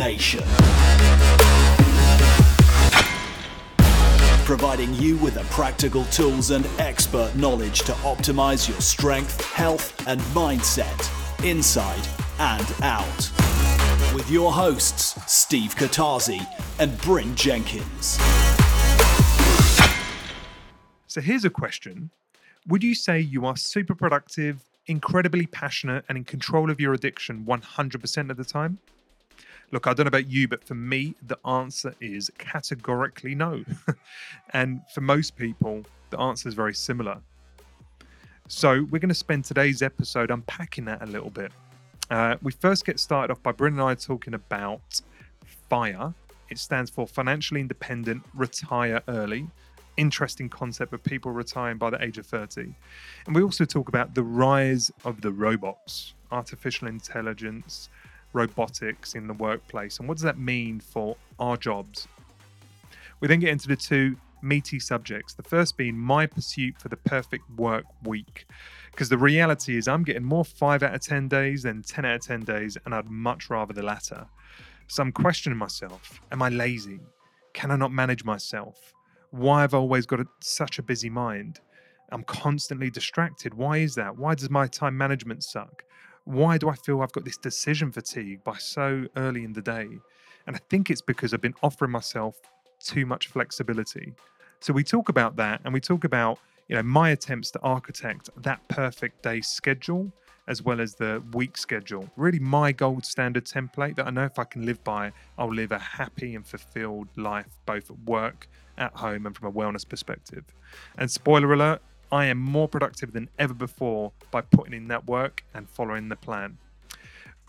Nation. Providing you with the practical tools and expert knowledge to optimize your strength, health, and mindset inside and out. With your hosts, Steve Katasi and Bryn Jenkins. So here's a question Would you say you are super productive, incredibly passionate, and in control of your addiction 100% of the time? Look, I don't know about you, but for me, the answer is categorically no. and for most people, the answer is very similar. So, we're going to spend today's episode unpacking that a little bit. Uh, we first get started off by Bryn and I talking about FIRE. It stands for Financially Independent Retire Early. Interesting concept of people retiring by the age of 30. And we also talk about the rise of the robots, artificial intelligence, robotics in the workplace, and what does that mean for our jobs? We then get into the two meaty subjects. The first being my pursuit for the perfect work week. Because the reality is, I'm getting more 5 out of 10 days than 10 out of 10 days, and I'd much rather the latter. So I'm questioning myself Am I lazy? Can I not manage myself? Why have I always got a, such a busy mind? I'm constantly distracted. Why is that? Why does my time management suck? Why do I feel I've got this decision fatigue by so early in the day? And I think it's because I've been offering myself too much flexibility. So we talk about that and we talk about, you know, my attempts to architect that perfect day schedule as well as the week schedule. Really my gold standard template that I know if I can live by, I'll live a happy and fulfilled life both at work, at home and from a wellness perspective. And spoiler alert, I am more productive than ever before by putting in that work and following the plan.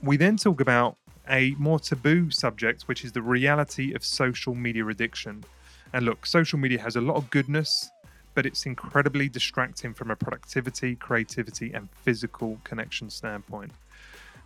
We then talk about a more taboo subject, which is the reality of social media addiction. And look, social media has a lot of goodness, but it's incredibly distracting from a productivity, creativity, and physical connection standpoint.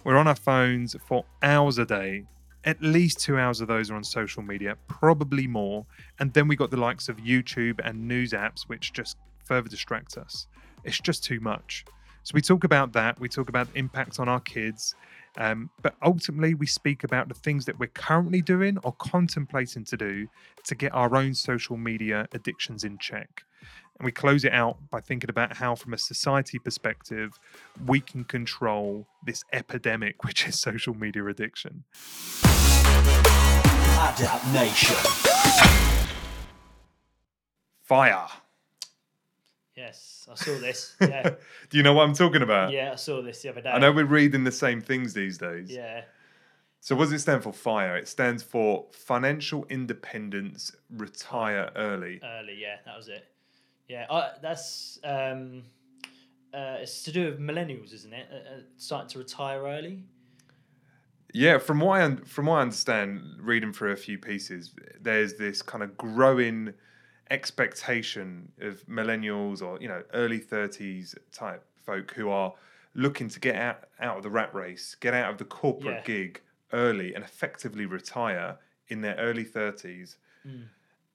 We're on our phones for hours a day. At least two hours of those are on social media, probably more. And then we got the likes of YouTube and news apps, which just further distract us. It's just too much. So we talk about that. We talk about the impact on our kids. Um, but ultimately, we speak about the things that we're currently doing or contemplating to do to get our own social media addictions in check. And we close it out by thinking about how, from a society perspective, we can control this epidemic, which is social media addiction. Adapt Nation. Fire. Yes, I saw this. Yeah, Do you know what I'm talking about? yeah, I saw this the other day. I know we're reading the same things these days. Yeah, So, what does it stand for? FIRE. It stands for Financial Independence Retire Early. early. Yeah, that was it. Yeah, I, that's um, uh, it's to do with millennials, isn't it? Uh, uh, starting to retire early. Yeah, from what I un- from what I understand, reading through a few pieces, there's this kind of growing expectation of millennials or you know early 30s type folk who are looking to get out, out of the rat race, get out of the corporate Yeah. gig early and effectively retire in their early 30s Mm.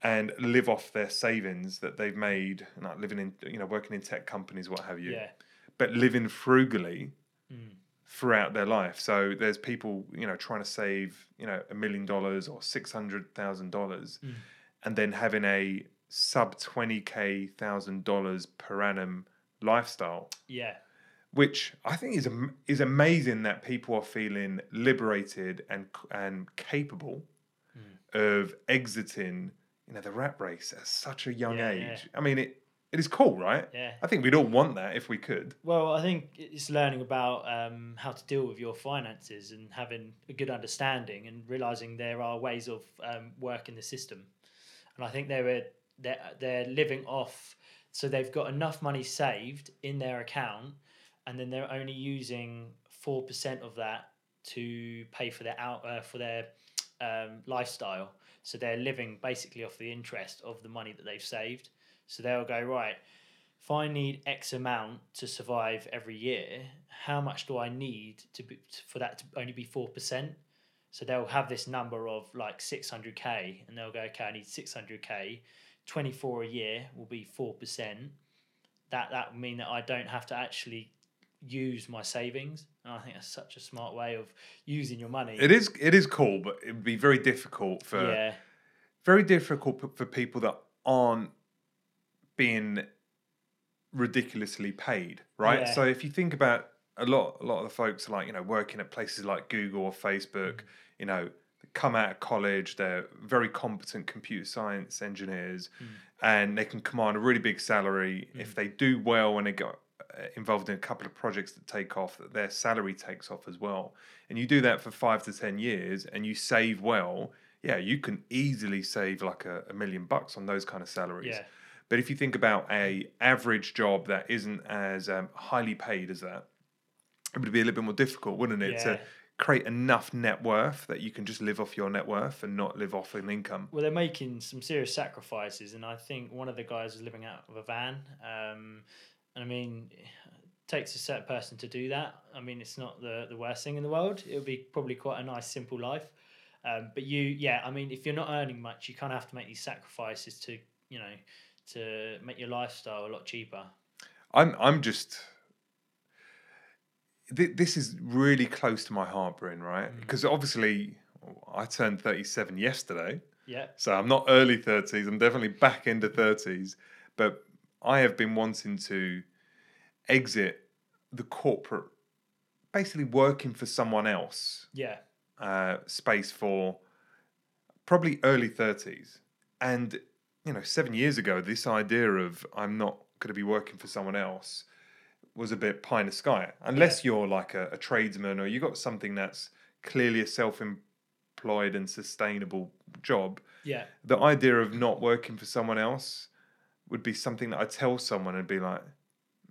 and live off their savings that they've made, like living in, you know, working in tech companies, what have you, Yeah. but living frugally Mm. throughout their life. So there's people, you know, trying to save, you know, a million dollars or six hundred thousand dollars, Mm. and then having a sub twenty k thousand dollars per annum lifestyle, Yeah. which I think is is amazing that people are feeling liberated and and capable of exiting, you know, the rat race at such a young Yeah, age. yeah. I mean, it it is cool, right? Yeah. I think we'd all want that if we could. Well, I think it's learning about um, how to deal with your finances and having a good understanding and realizing there are ways of um, working the system. And I think they were they're, they're living off, so they've got enough money saved in their account, and then they're only using four percent of that to pay for their out uh, for their um, lifestyle. So they're living basically off the interest of the money that they've saved. So they'll go right if I need X amount to survive every year, how much do I need to be, for that to only be four percent? So they'll have this number of like six hundred k, and they'll go, okay, I need six hundred k. Twenty four a year will be four percent. That that would mean that I don't have to actually use my savings. And I think that's such a smart way of using your money. It is it is cool, but it would be very difficult for yeah, very difficult for people that aren't being ridiculously paid, right? Yeah. So if you think about a lot, a lot of the folks like you know working at places like Google or Facebook, Mm. you know, come out of college, they're very competent computer science engineers, Mm. and they can command a really big salary. If they do well and they get uh, involved in a couple of projects that take off that their salary takes off as well. And you do that for five to ten years and you save well yeah you can easily save like a, a million bucks on those kind of salaries. Yeah, but if you think about a average job that isn't as um, highly paid as that it would be a little bit more difficult wouldn't it Yeah. to create enough net worth that you can just live off your net worth and not live off an income well, they're making some serious sacrifices, and I think one of the guys was living out of a van. Um, and I mean, it takes a certain person to do that. I mean, it's not the the worst thing in the world. It would be probably quite a nice, simple life. Um, but you, yeah, I mean, if you're not earning much, you kind of have to make these sacrifices to, you know, to make your lifestyle a lot cheaper. I'm I'm just. Th- this is really close to my heart, Bryn, right? Mm. Because obviously, I turned 37 yesterday, Yeah, so I'm not early 30s. I'm definitely back into 30s, but I have been wanting to exit the corporate, basically working for someone else yeah, uh, space for probably early 30s. And, you know, seven years ago, this idea of I'm not going to be working for someone else was a bit pie in the sky. Unless you're like a, a tradesman or you got something that's clearly a self employed and sustainable job, yeah, the idea of not working for someone else would be something that I tell someone and be like,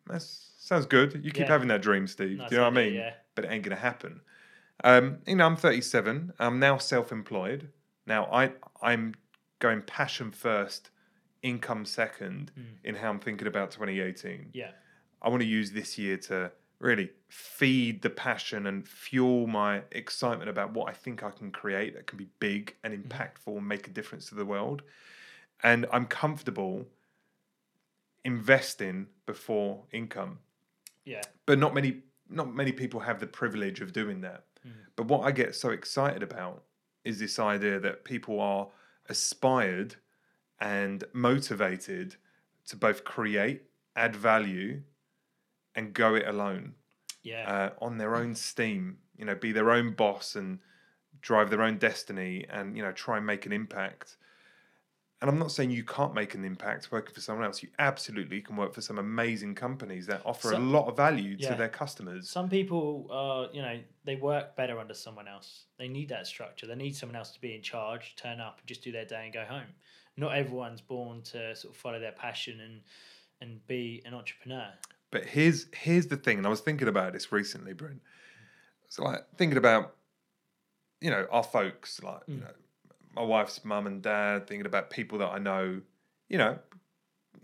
that sounds good. You keep Yeah. having that dream, Steve. Nice Do you know what I mean? yeah. But it ain't going to happen. Um, you know, I'm 37. I'm now self-employed. Now I I'm going passion first, income second Mm. in how I'm thinking about 2018. yeah, I want to use this year to really feed the passion and fuel my excitement about what I think I can create that can be big and mm-hmm. impactful and make a difference to the world. And I'm comfortable investing before income yeah, but not many not many people have the privilege of doing that. Mm. But what I get so excited about is this idea that people are aspired and motivated to both create, add value, and go it alone yeah, uh, on their own steam. You know, be their own boss and drive their own destiny, and you know, try and make an impact. And I'm not saying you can't make an impact working for someone else. You absolutely can work for some amazing companies that offer a lot of value yeah. to their customers. Some people are, you know, they work better under someone else. They need that structure. They need someone else to be in charge, turn up, and just do their day and go home. Not everyone's born to sort of follow their passion and and be an entrepreneur. But here's here's the thing, and I was thinking about this recently, Bryn. So like thinking about, you know, our folks, like you Mm. know, my wife's mum and dad, thinking about people that I know, you know,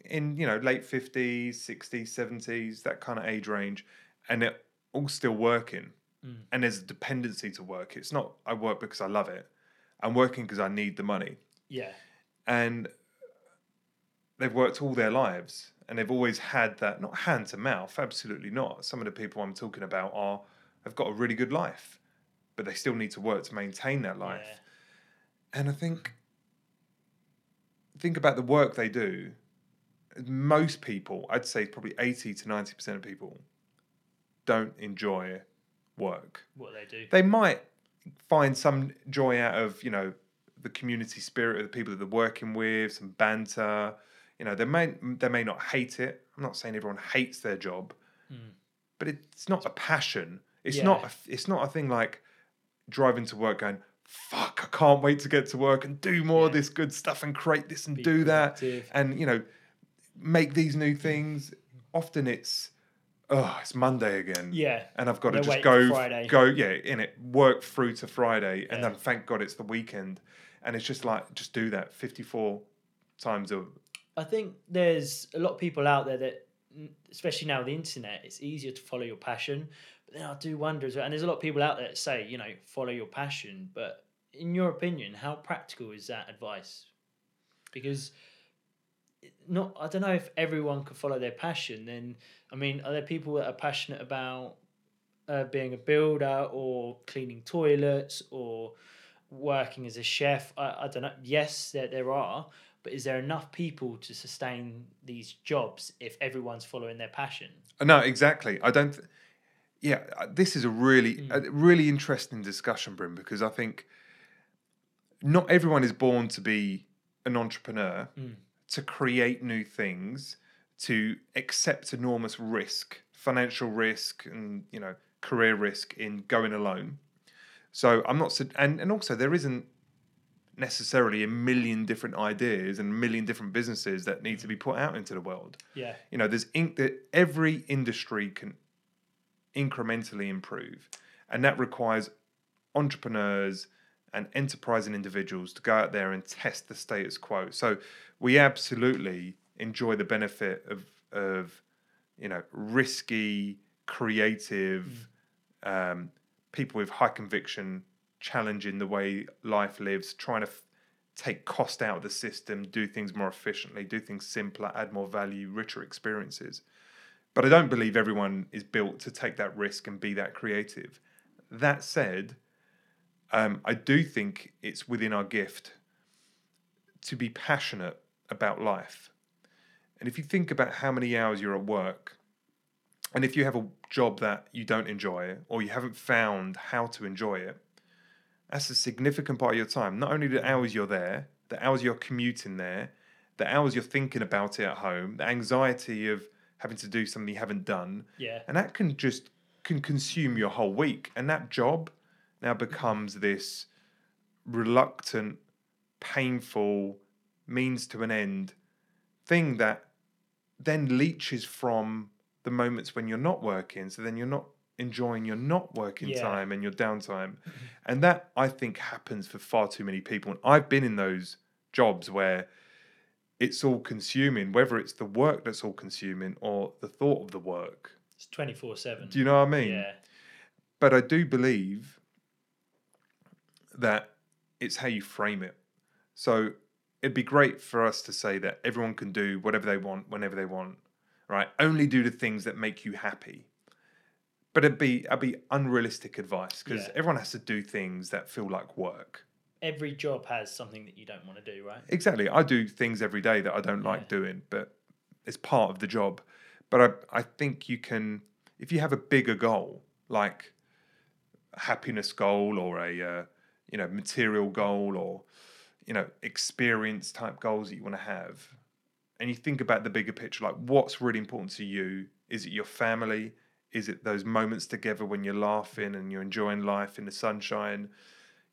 in you know late fifties, sixties, seventies, that kind of age range, and they're all still working. Mm. And there's a dependency to work. It's not I work because I love it. I'm working because I need the money Yeah, and they've worked all their lives and they've always had that not hand to mouth absolutely not. Some of the people i'm talking about are have got a really good life but they still need to work to maintain that life. Yeah, and i think think about the work they do. Most people i'd say probably 80 to 90% of people don't enjoy work. What they do. they might find some joy out of you know the community spirit of the people that they're working with some banter you know they may they may not hate it. I'm not saying everyone hates their job Mm. but it's not a passion. It's Yeah. not a, it's not a thing like driving to work going fuck i can't wait to get to work and do more of this good stuff and create this and Be do that. and you know make these new things. Often it's oh it's monday again. Yeah, and I've got to just go Friday. go yeah in it work through to Friday and Yeah. then thank God it's the weekend. And it's just like just do that 54 times a I think there's a lot of people out there that, mm, especially now with the internet, it's easier to follow your passion. But then I do wonder as well, and there's a lot of people out there that say, you know, follow your passion. But in your opinion, how practical is that advice? Because not I don't know if everyone could follow their passion. Then I mean, are there people that are passionate about uh, being a builder or cleaning toilets or working as a chef? I, I don't know. Yes, there there are, but is there enough people to sustain these jobs if everyone's following their passion? Uh, no, exactly. I don't. Th- yeah, uh, this is a really, hmm. a really interesting discussion, Bryn, because I think not everyone is born to be an entrepreneur, hmm. to create new things, to accept enormous risk, financial risk, and you know, career risk in going alone. So I'm not, and and also there isn't necessarily a million different ideas and a million different businesses that need to be put out into the world. Yeah, you know there's ink that every industry can incrementally improve and that requires entrepreneurs and enterprising individuals to go out there and test the status quo. So we absolutely enjoy the benefit of of you know risky creative um, people with high conviction challenging the way life lives trying to f- take cost out of the system do things more efficiently do things simpler add more value richer experiences but I don't believe everyone is built to take that risk and be that creative. That said, um, I do think it's within our gift to be passionate about life. And if you think about how many hours you're at work, and if you have a job that you don't enjoy or you haven't found how to enjoy it, that's a significant part of your time. Not only the hours you're there, the hours you're commuting there, the hours you're thinking about it at home, the anxiety of having to do something you haven't done, yeah, and that can just can consume your whole week. And that job now becomes this reluctant painful means to an end thing that then leeches from the moments when you're not working. So then you're not enjoying your not working Yeah. time and your downtime and that i think happens for far too many people and i've been in those jobs where it's all consuming whether it's the work that's all consuming or the thought of the work it's twenty four seven. do you know what I mean? Yeah, But I do believe that it's how you frame it. So it'd be great for us to say that everyone can do whatever they want whenever they want, right? Only do the things that make you happy. But it'd be it'd be unrealistic advice because Yeah. everyone has to do things that feel like work. every job has something that you don't want to do, right? Exactly. I do things every day that I don't like doing, but it's part of the job. But I, I think you can, if you have a bigger goal, like a happiness goal or a, uh, you know, material goal or, you know, experience type goals that you want to have, and you think about the bigger picture, like what's really important to you? Is it your family? Is it those moments together when you're laughing and you're enjoying life in the sunshine?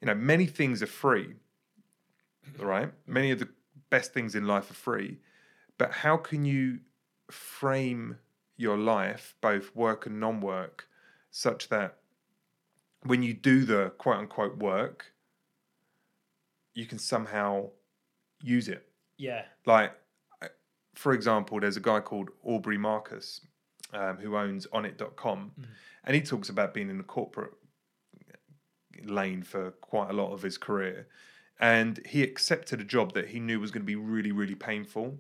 You know, many things are free right? Many of the best things in life are free, but how can you frame your life, both work and non work, such that when you do the quote unquote work, you can somehow use it? Yeah, Like, for example, there's a guy called Aubrey Marcus um, who owns onnit.com, and he talks about being in the corporate lane for quite a lot of his career. And he accepted a job that he knew was going to be really, really painful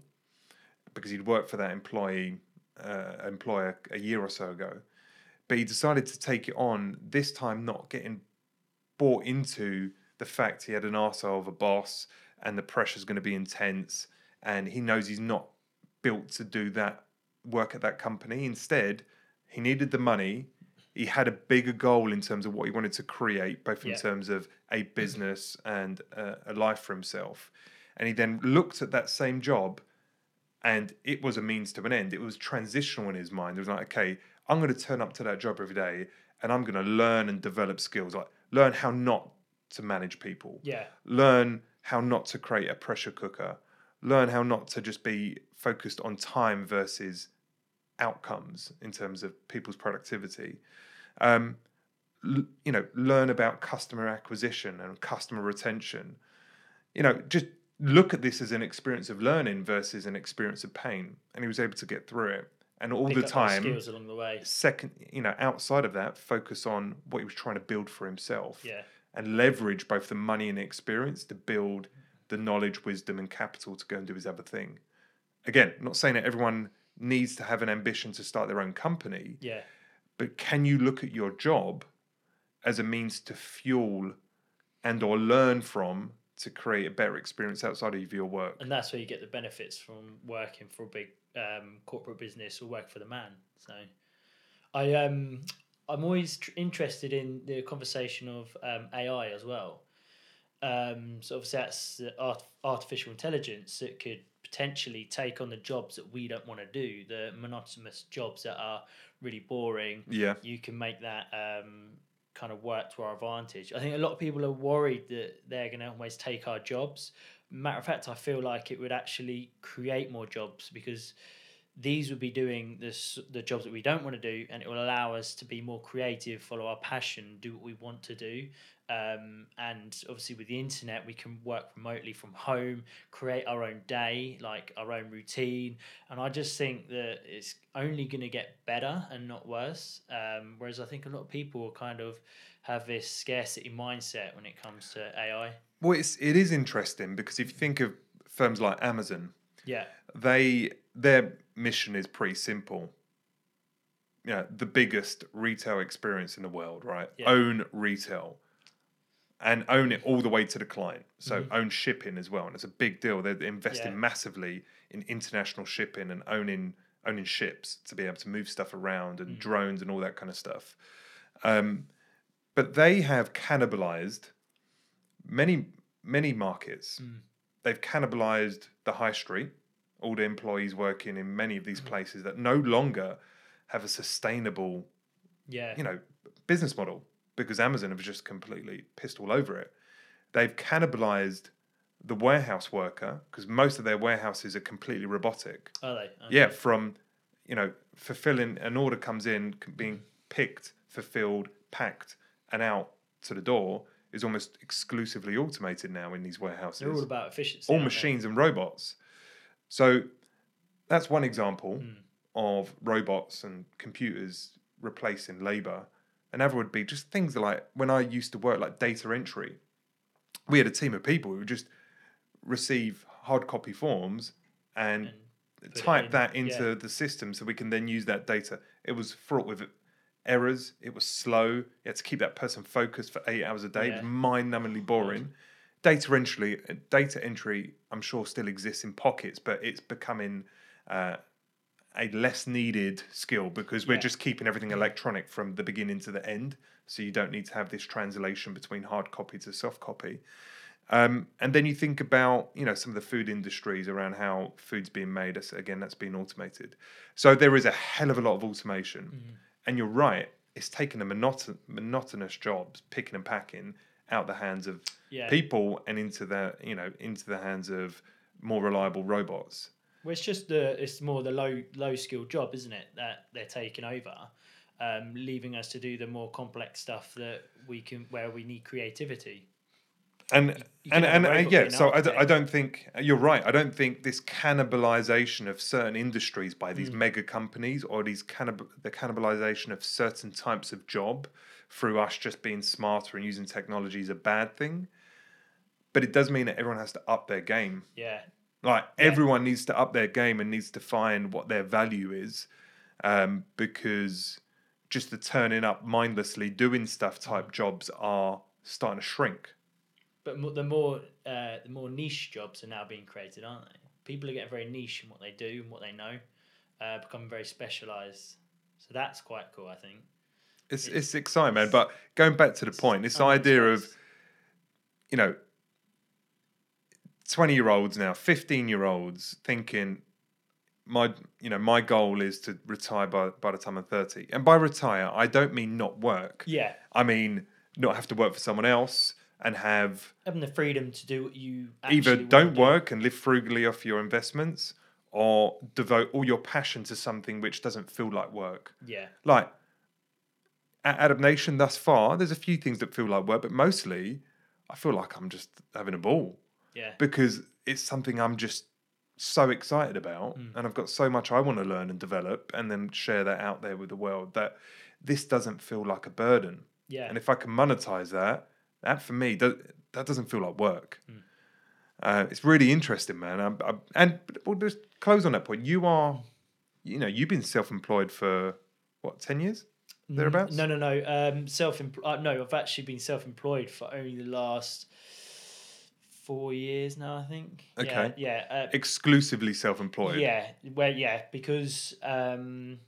because he'd worked for that employee uh, employer a year or so ago. But he decided to take it on this time, not getting bought into the fact he had an arsehole of a boss and the pressure's going to be intense and he knows he's not built to do that work at that company. Instead, he needed the money. He had a bigger goal in terms of what he wanted to create, both in Yeah. terms of a mm-hmm. business and a, a life for himself. And he then looked at that same job and it was a means to an end. It was transitional in his mind. It was like, okay, I'm going to turn up to that job every day and I'm going to learn and develop skills, like learn how not to manage people, yeah, learn how not to create a pressure cooker, learn how not to just be focused on time versus outcomes in terms of people's productivity. Um, l- you know, learn about customer acquisition and customer retention. You know, just look at this as an experience of learning versus an experience of pain. And he was able to get through it. And all Pick the time, skills along the way. second, you know, outside of that, focus on what he was trying to build for himself Yeah, and leverage both the money and the experience to build the knowledge, wisdom, and capital to go and do his other thing. again, not saying that everyone needs to have an ambition to start their own company, Yeah. but can you look at your job as a means to fuel and or learn from to create a better experience outside of your work? And that's where you get the benefits from working for a big um, corporate business or work for the man. So, I um, I'm always tr- interested in the conversation of um, AI as well. Um, so obviously that's art- artificial intelligence that could potentially take on the jobs that we don't want to do, the monotonous jobs that are really boring. Yeah. You can make that um, kind of work to our advantage. I think a lot of people are worried that they're going to always take our jobs. Matter of fact, I feel like it would actually create more jobs because these would be doing this the jobs that we don't want to do, and it will allow us to be more creative, follow our passion, do what we want to do. Um, and obviously, with the internet, we can work remotely from home, create our own day, like our own routine. And I just think that it's only going to get better and not worse. Um, whereas I think a lot of people kind of have this scarcity mindset when it comes to AI. Well, it's, it is interesting because if you think of firms like Amazon, Yeah, they their mission is pretty simple. You know, the biggest retail experience in the world, right? Yeah. Own retail and own it all the way to the client. So Mhm. own shipping as well. And it's a big deal. They're investing Yeah. massively in international shipping and owning owning ships to be able to move stuff around and Mm. drones and all that kind of stuff. Um, but they have cannibalized many many markets. Mm. They've cannibalized the high street, all the employees working in many of these places that no longer have a sustainable, yeah, you know, business model because Amazon have just completely pissed all over it. They've cannibalized the warehouse worker because most of their warehouses are completely robotic. are they? Yeah, from you know fulfilling an order comes in, being picked, fulfilled, packed, and out to the door is almost exclusively automated now in these warehouses. They're all about efficiency. all they? machines and robots. So that's one example Mm. of robots and computers replacing labor. Another would be just things like when I used to work like data entry, we had a team of people who would just receive hard copy forms and, And type in, that into yeah. the system so we can then use that data. It was fraught with errors, it was slow, you had to keep that person focused for eight hours a day. It was mind numbingly boring. Data entry, data entry, I'm sure still exists in pockets, but it's becoming uh, a less needed skill because we're Yeah. just keeping everything electronic from the beginning to the end. So you don't need to have this translation between hard copy to soft copy. Um, and then you think about you know some of the food industries around how food's being made. Again, that's being automated. So there is a hell of a lot of automation. Mm-hmm. And you're right, it's taken the monoton- monotonous jobs, picking and packing, out the hands of Yeah. people and into the you know into the hands of more reliable robots. Well, it's just the it's more the low low skilled job, isn't it? That they're taking over, um, leaving us to do the more complex stuff that we can where we need creativity. and you can and and a uh, yeah so I, d- I don't think you're right i don't think this cannibalization of certain industries by Mm. these mega companies or these cannib- the cannibalization of certain types of job through us just being smarter and using technology is a bad thing but it does mean that everyone has to up their game Yeah, like everyone needs to up their game and needs to find what their value is um, because just the turning up mindlessly doing stuff type jobs are starting to shrink but the more uh, the more niche jobs are now being created, aren't they? People are getting very niche in what they do and what they know, uh, becoming very specialized. So that's quite cool, I think. It's It's- it's exciting, man. But going back to the point, this idea of you know, twenty year olds now, fifteen year olds thinking my you know my goal is to retire by by the time I'm thirty, and by retire I don't mean not work. yeah, I mean not have to work for someone else and have having the freedom to do what you either don't wanna do. work and live frugally off your investments or devote all your passion to something which doesn't feel like work. Yeah, like at Adapt Nation thus far, there's a few things that feel like work, but mostly I feel like I'm just having a ball yeah, because it's something I'm just so excited about Mm. and I've got so much I want to learn and develop and then share that out there with the world that this doesn't feel like a burden. yeah. And if I can monetize that, that for me, that, that doesn't feel like work. Mm. Uh, it's really interesting, man. I, I, and we'll just close on that point. You are, you know, you've been self-employed for what ten years, thereabouts. No, no, no. Um, self. Uh, no, I've actually been self-employed for only the last four years now. I think. Okay. Yeah. yeah uh, Exclusively self-employed. Yeah, well, yeah, because um,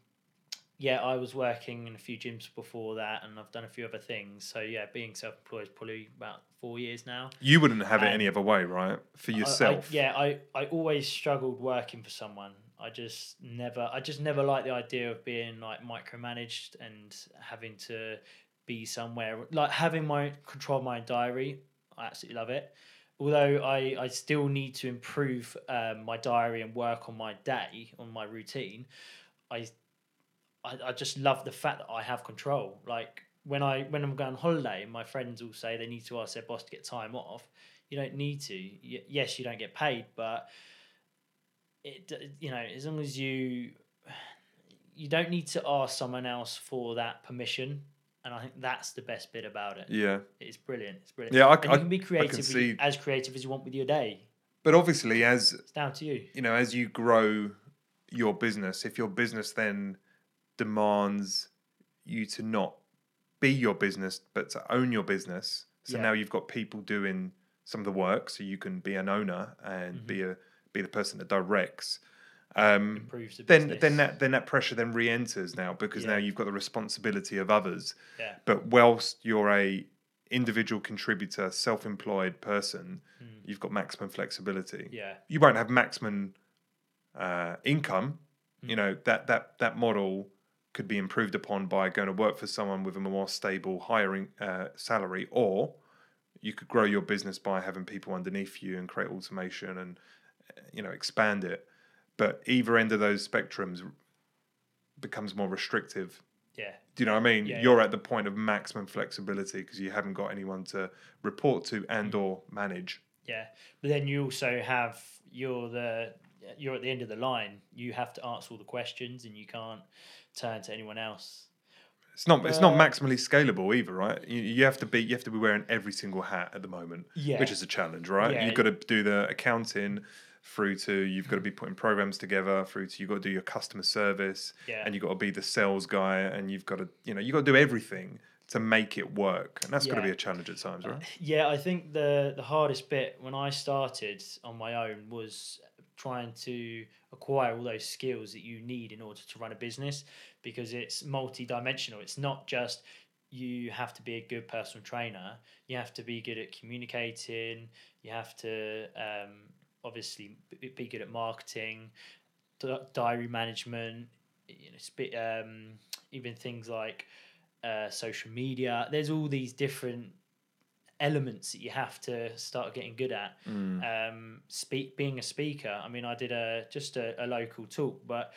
yeah, I was working in a few gyms before that, and I've done a few other things. So yeah, being self-employed is probably about four years now. You wouldn't have it any other way, right? For I- I- yourself. yeah, I I always struggled working for someone. I just never, I just never liked the idea of being like micromanaged and having to be somewhere like having my control of my diary. I absolutely love it. Although I, I still need to improve um, my diary and work on my day, on my routine. I, I I just love the fact that I have control. Like when I when I'm going on holiday, my friends will say they need to ask their boss to get time off. You don't need to. Y- yes, you don't get paid, but it you know as long as you you don't need to ask someone else for that permission. And I think that's the best bit about it. yeah. It's brilliant. It's brilliant. Yeah, I- and you can be I can creative, see- as creative as you want with your day. But obviously, as It's down to you. you know, as you grow your business, if your business then demands you to not be your business but to own your business, so Yeah. now you've got people doing some of the work, so you can be an owner and be mm-hmm. a be the person that directs. Um, the then then that then that pressure then re-enters now because now you've got the responsibility of others. Yeah. But whilst you're a individual contributor, self-employed person, you've got maximum flexibility. Yeah. you won't have maximum uh, income. Hmm. You know that that that model could be improved upon by going to work for someone with a more stable, hiring uh, salary, or you could grow your business by having people underneath you and create automation and uh, you know expand it. But either end of those spectrums becomes more restrictive. Yeah. Do you know what I mean? Yeah, You're at the point of maximum flexibility because you haven't got anyone to report to and Hmm. or manage. Yeah, but then you also have you're the you're at the end of the line. You have to answer all the questions, and you can't turn to anyone else. It's not. It's not maximally scalable either, right? You, you have to be. You have to be wearing every single hat at the moment, Yeah. which is a challenge, right? Yeah. You've got to do the accounting, through to you've got to be putting programs together, through to you've got to do your customer service, Yeah. and you've got to be the sales guy, and you've got to, you know, you've got to do everything to make it work, and that's got to be a challenge at times, right? Yeah, I think the the hardest bit when I started on my own was trying to acquire all those skills that you need in order to run a business because it's multi-dimensional. It's not just you have to be a good personal trainer. You have to be good at communicating. You have to um, obviously be good at marketing, diary management. You know, um, even things like uh, social media. There's all these different elements that you have to start getting good at. Um, speak being a speaker. I mean, I did a just a, a local talk, but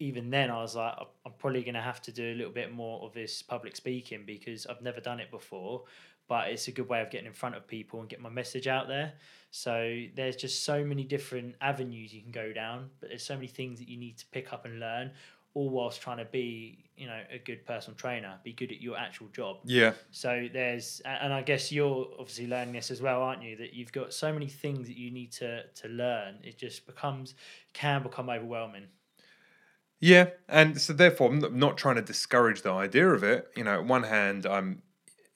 even then, I was like, "I'm- I'm probably going to have to do a little bit more of this public speaking because I've never done it before. But it's a good way of getting in front of people and get my message out there. So there's just so many different avenues you can go down, but there's so many things that you need to pick up and learn, all whilst trying to be, you know, a good personal trainer, be good at your actual job. Yeah, So there's, and I guess you're obviously learning this as well, aren't you? That you've got so many things that you need to to learn. It just becomes can become overwhelming. Yeah, and so therefore, I'm not- trying to discourage the idea of it. You know, on one hand, I'm,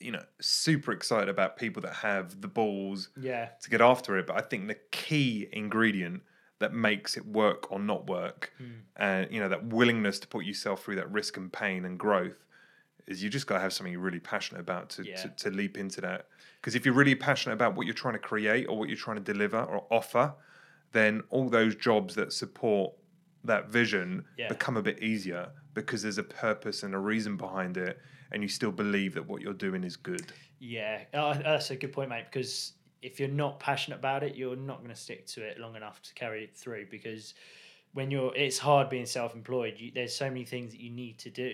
you know, super excited about people that have the balls Yeah, to get after it. But I think the key ingredient that makes it work or not work, and you know, that willingness to put yourself through that risk and pain and growth, is you just got to have something you're really passionate about to, Yeah. to, to leap into that. Because if you're really passionate about what you're trying to create or what you're trying to deliver or offer, then all those jobs that support that vision Yeah. become a bit easier because there's a purpose and a reason behind it, and you still believe that what you're doing is good. yeah, uh, that's a good point, mate. Because if you're not passionate about it, you're not going to stick to it long enough to carry it through. Because when you're, it's hard being self-employed. You, there's so many things that you need to do,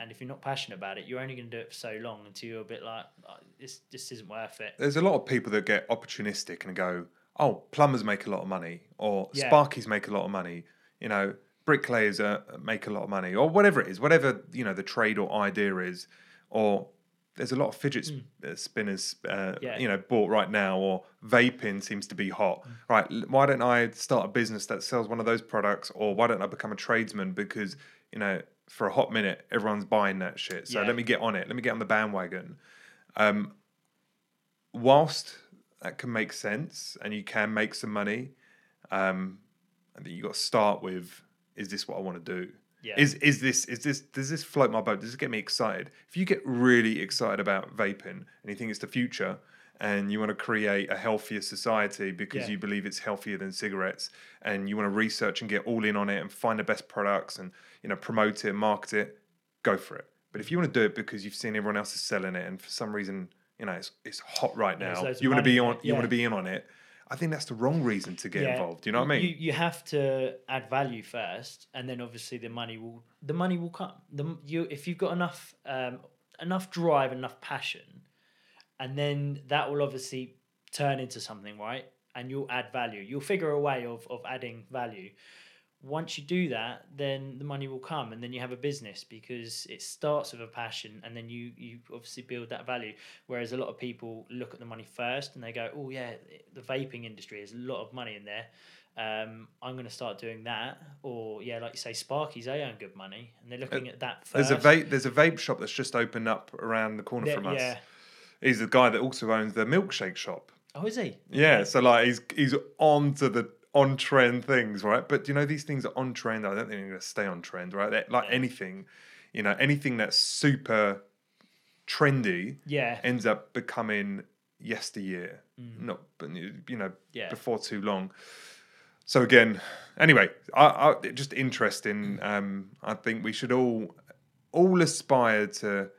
and if you're not passionate about it, you're only going to do it for so long until you're a bit like, oh, this, just isn't worth it. There's a lot of people that get opportunistic and go, "Oh, plumbers make a lot of money, or Yeah. sparkies make a lot of money." You know, bricklayers uh, make a lot of money, or whatever it is, whatever you know the trade or idea is, or there's a lot of fidget sp- uh, spinners, uh, Mm. Yeah. Mm. you know, bought right now, or vaping seems to be hot. Right? Why don't I start a business that sells one of those products, or why don't I become a tradesman? Because you know, for a hot minute, everyone's buying that shit. So Yeah. let me get on it. Let me get on the bandwagon. Um, whilst that can make sense and you can make some money, um, I think you got to start with: Is this what I want to do? Yeah. Is is this is this does this float my boat? Does this get me excited? If you get really excited about vaping and you think it's the future and you want to create a healthier society because Yeah. you believe it's healthier than cigarettes and you want to research and get all in on it and find the best products and you know promote it, market it, go for it. But if you want to do it because you've seen everyone else is selling it and for some reason, you know, it's it's hot right now, you want to be on you want to be in on it. I think that's the wrong reason to get Yeah. involved. You know what I mean? You, you have to add value first, and then obviously the money will the money will come. The you if you've got enough um, enough drive, enough passion, and then that will obviously turn into something, right? And you'll add value. You'll figure a way of of adding value. Once you do that, then the money will come, and then you have a business because it starts with a passion, and then you you obviously build that value. Whereas a lot of people look at the money first, and they go, "Oh yeah, the vaping industry is a lot of money in there. Um, I'm going to start doing that." Or yeah, like you say, Sparkies they earn good money, and they're looking at that first. There's a vape. There's a vape shop that's just opened up around the corner from us. yeah. He's the guy that also owns the milkshake shop. Oh, is he? Yeah, so like he's he's on to the on trend things, right? But you know these things are on trend. I don't think they're going to stay on trend, right? They're, like Yeah. anything, you know, anything that's super trendy Yeah. ends up becoming yesteryear, not you know Mm. Yeah. before too long. So again, anyway, I, I just interesting. Um, I think we should all all aspire to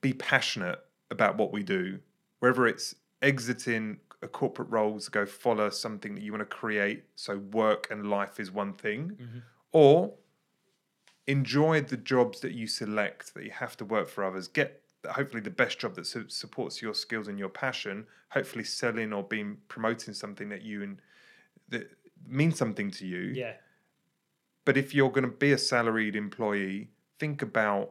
be passionate about what we do, whether it's exiting corporate role to go follow something that you want to create. So work and life is one thing, mm-hmm. or enjoy the jobs that you select that you have to work for others. Get hopefully the best job that su- supports your skills and your passion. Hopefully, selling or being promoting something that you and that means something to you. Yeah. But if you're going to be a salaried employee, think about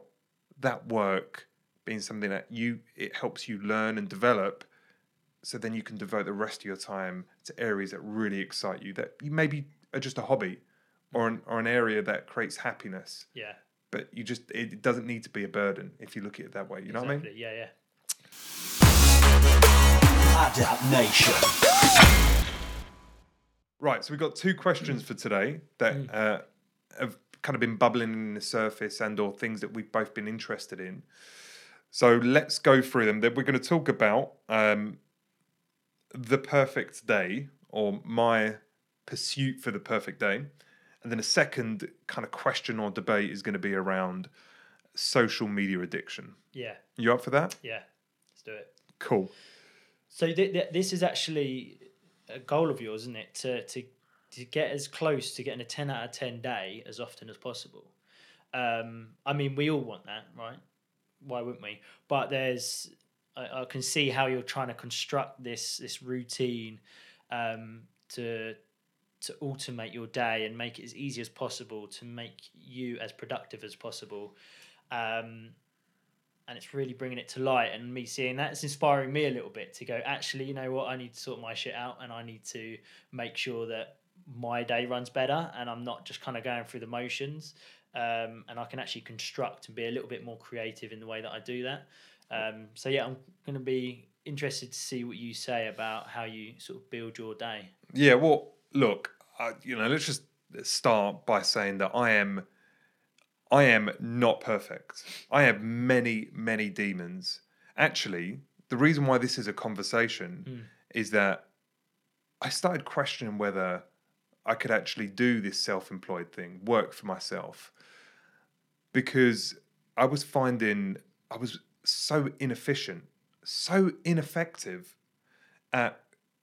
that work being something that you it helps you learn and develop. So then you can devote the rest of your time to areas that really excite you. That you maybe are just a hobby, or an or an area that creates happiness. Yeah. But you just it doesn't need to be a burden if you look at it that way. You know what I mean? Yeah. Yeah. Adapt Nation. Right, so we've got two questions for today that uh, have kind of been bubbling in the surface and or things that we've both been interested in. So let's go through them. Then we're going to talk about um, the perfect day or my pursuit for the perfect day. And then a second kind of question or debate is going to be around social media addiction. Yeah. You up for that? Yeah. Let's do it. Cool. So th- th- this is actually a goal of yours, isn't it? To to to get as close to getting a ten out of ten day as often as possible. Um, I mean, we all want that, right? Why wouldn't we? But there's, I, I can see how you're trying to construct this this routine um, to to automate your day and make it as easy as possible to make you as productive as possible. Um, and it's really bringing it to light and me seeing that it's inspiring me a little bit to go actually you know what i need to sort my shit out and i need to make sure that my day runs better and i'm not just kind of going through the motions um, and i can actually construct and be a little bit more creative in the way that i do that um, so yeah i'm going to be interested to see what you say about how you sort of build your day Yeah, well, look, uh, you know, let's just start by saying that I am, I am not perfect. I have many, many demons. Actually, the reason why this is a conversation is that I started questioning whether I could actually do this self-employed thing, work for myself, because I was finding I was so inefficient, so ineffective at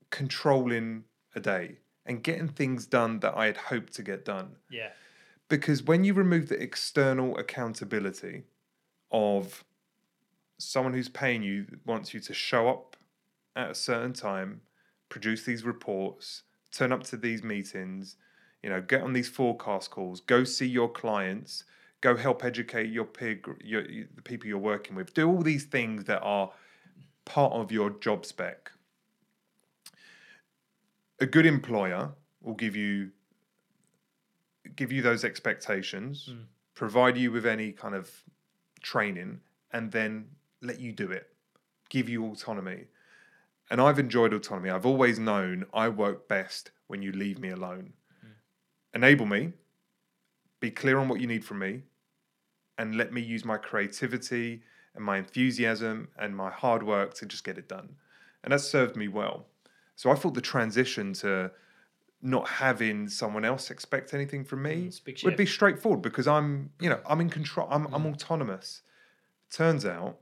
controlling a day and getting things done that I had hoped to get done. yeah Because when you remove the external accountability of someone who's paying you wants you to show up at a certain time, produce these reports, turn up to these meetings, you know, get on these forecast calls, go see your clients, Go help educate your peer, your, the people you're working with. Do all these things that are part of your job spec. A good employer will give you give you those expectations, Mm. provide you with any kind of training, and then let you do it. Give you autonomy. And I've enjoyed autonomy. I've always known I work best when you leave me alone. Enable me, be clear on what you need from me, and let me use my creativity and my enthusiasm and my hard work to just get it done. And that served me well. So I thought the transition to not having someone else expect anything from me Mm, it's a big would be straightforward because I'm, you know, I'm in control. I'm, I'm Mm. autonomous. Turns out,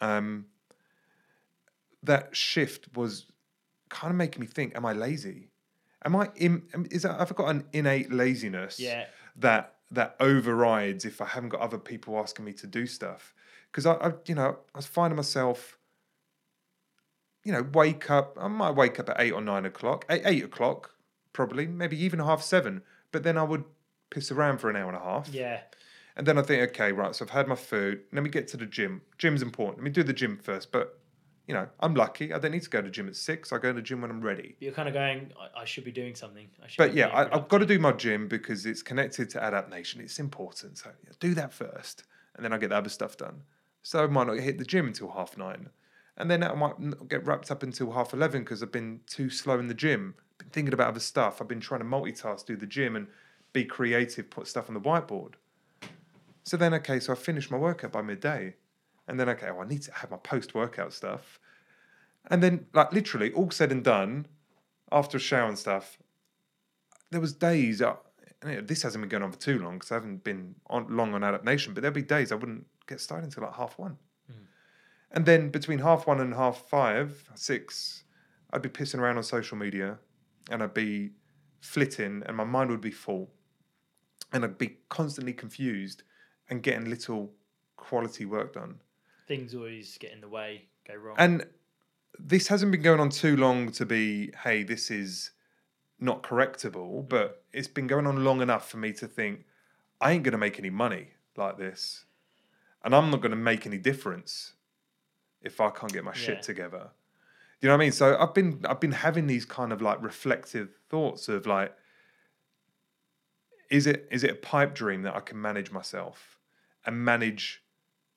um, that shift was kind of making me think: Am I lazy? Am I? In, is that, I've got an innate laziness Yeah. that that overrides if I haven't got other people asking me to do stuff. Because I, I, you know, I was finding myself, you know, wake up. I might wake up at eight or nine o'clock, eight, eight o'clock, probably, maybe even half seven. But then I would piss around for an hour and a half. Yeah. And then I think, okay, right, so I've had my food. Let me get to the gym. Gym's important. Let me do the gym first. But, you know, I'm lucky. I don't need to go to the gym at six. I go to the gym when I'm ready. You're kind of going. I, I should be doing something. I should But yeah, I, I've got to do my gym because it's connected to Adapt Nation. It's important. So do that first. And then I get the other stuff done. So I might not hit the gym until half nine. And then I might not get wrapped up until half 11 because I've been too slow in the gym. Been thinking about other stuff. I've been trying to multitask, do the gym and be creative, put stuff on the whiteboard. So then, okay, so I finish my workout by midday. And then, okay, oh, I need to have my post workout stuff. And then, like, literally, all said and done, after a shower and stuff, there was days, uh, you know, this hasn't been going on for too long because I haven't been on long on Adapt Nation, but there'd be days I wouldn't get started until like half one. And then between half one and half five, six, I'd be pissing around on social media and I'd be flitting and my mind would be full. And I'd be constantly confused and getting little quality work done. Things always get in the way, go wrong. And this hasn't been going on too long to be, hey, this is not correctable, mm. but it's been going on long enough for me to think, I ain't going to make any money like this. And I'm not going to make any difference if I can't get my Yeah. shit together. You know what I mean? So I've been I've been having these kind of like reflective thoughts of like, is it is it a pipe dream that I can manage myself and manage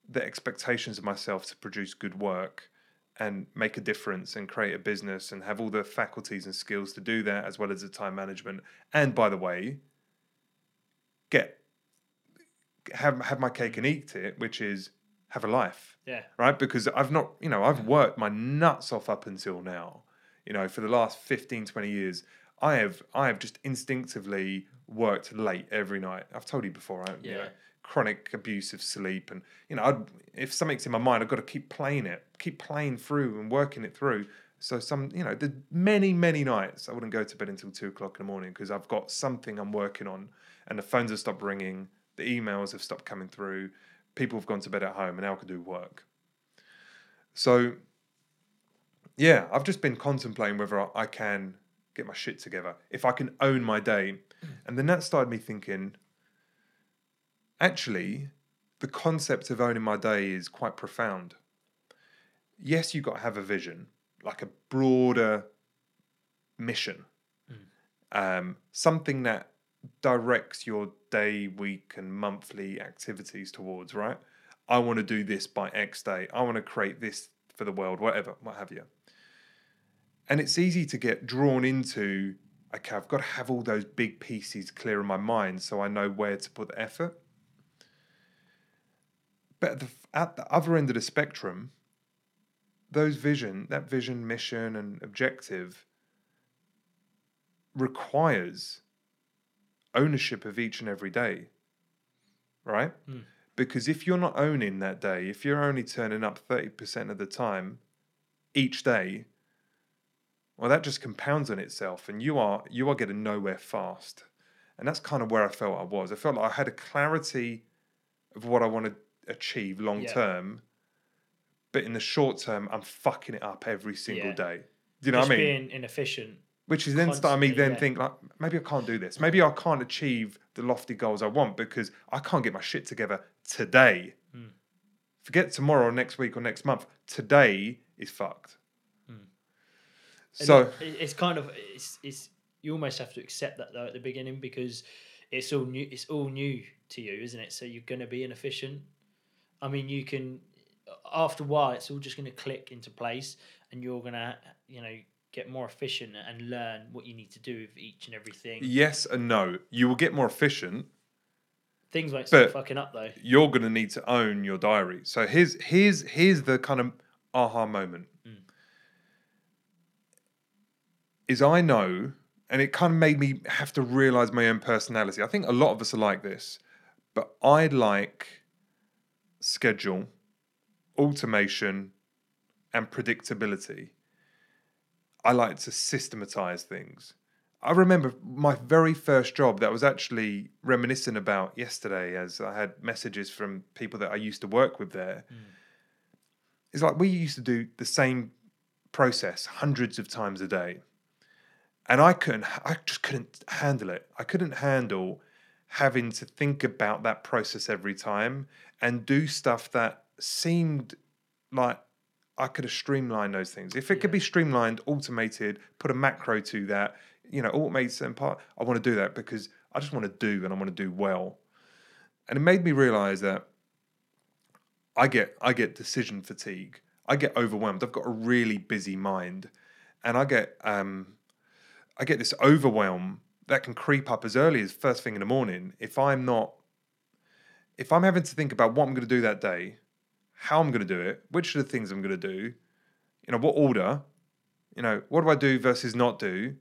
the expectations of myself to produce good work and make a difference and create a business and have all the faculties and skills to do that as well as the time management. And by the way get have have my cake and eat it which is have a life. Yeah. right? Because i've not you know i've worked my nuts off up until now. You know for the last 15 20 years i have i have just instinctively worked late every night. I've told you before right you know, Yeah. Chronic abuse of sleep and you know I'd, if something's in my mind i've got to keep playing it keep playing through and working it through. So some you know the many many nights i wouldn't go to bed until two o'clock in the morning because i've got something i'm working on and the phones have stopped ringing the emails have stopped coming through people have gone to bed at home and now I can do work. So yeah i've just been contemplating whether I- i can get my shit together if i can own my day. Mm. And then that started me thinking actually the concept of owning my day is quite profound. Yes you've got to have a vision like a broader mission. Um, something that directs your day week and monthly activities towards right? I want to do this by x day. I want to create this for the world whatever what have you. And it's easy to get drawn into okay i've got to have all those big pieces clear in my mind so i know where to put the effort but at the, at the other end of the spectrum those vision that vision mission and objective requires ownership of each and every day right? Mm. because if you're not owning that day if you're only turning up 30% of the time each day well that just compounds on itself and you are you are getting nowhere fast. And that's kind of where i felt i was. I felt like i had a clarity of what i want to achieve long Yeah. term but in the short term i'm fucking it up every single Yeah. day do you know Just what i mean being inefficient which is then start me then yeah. think like maybe I can't do this. Maybe I can't achieve the lofty goals I want because I can't get my shit together today. Hmm. Forget tomorrow or next week or next month. Today is fucked. And So it- it's kind of it's it's you almost have to accept that though at the beginning because it's all new it's all new to you isn't it so you're going to be inefficient i mean you can after a while it's all just going to click into place and you're going to you know get more efficient and learn what you need to do with each and everything yes and no. You will get more efficient. things won't start fucking up though You're going to need to own your diary. So here's here's here's the kind of aha moment. Mm. Is I know, and it kind of made me have to realize my own personality. I think a lot of us are like this, but I like schedule, automation, and predictability. I like to systematize things. I remember my very first job that I was actually reminiscent about yesterday as I had messages from people that I used to work with there. Mm. It's like we used to do the same process hundreds of times a day. And I couldn't, I just couldn't handle it. I couldn't handle having to think about that process every time and do stuff that seemed like I could have streamlined those things. If it could be streamlined, automated, put a macro to that, you know, automate certain part, I want to do that because I just want to do and I want to do well. And it made me realize that I get I get decision fatigue. I get overwhelmed. I've got a really busy mind, and I get um, I get this overwhelm that can creep up as early as first thing in the morning if I'm not if I'm having to think about what I'm going to do that day, how I'm going to do it, which are the things I'm going to do, you know, what order, you know, what do I do versus not do,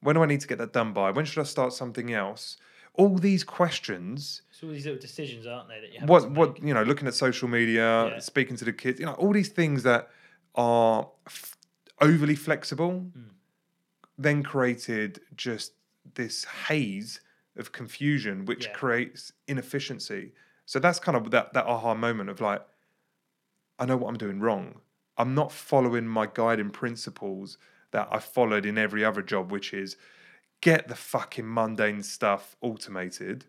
when do I need to get that done by, when should I start something else? All these questions it's all these little decisions aren't they that you have what what you know looking at social media Yeah. speaking to the kids you know all these things that are f- overly flexible Hmm. then created just this haze of confusion which Yeah. creates inefficiency so that's kind of that that aha moment of like i know what i'm doing wrong i'm not following my guiding principles that i followed in every other job which is get the fucking mundane stuff automated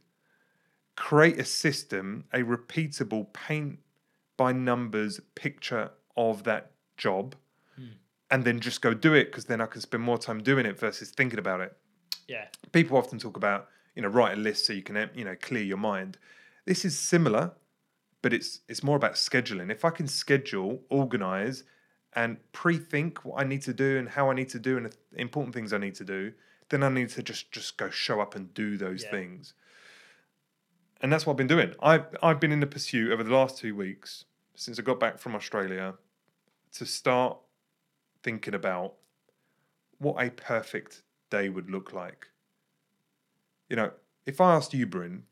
create a system, a repeatable paint by numbers picture of that job, hmm. and then just go do it because then I can spend more time doing it versus thinking about it. Yeah People often talk about, you know, write a list so you can, you know, clear your mind. This is similar, but it's it's more about scheduling. If I can schedule, organize, and pre-think what I need to do and how I need to do and the important things I need to do, then I need to just just go show up and do those Yeah. things. And that's what I've been doing. I've I've been in the pursuit over the last two weeks since I got back from Australia to start thinking about what a perfect day would look like. You know, if I asked you, Bryn,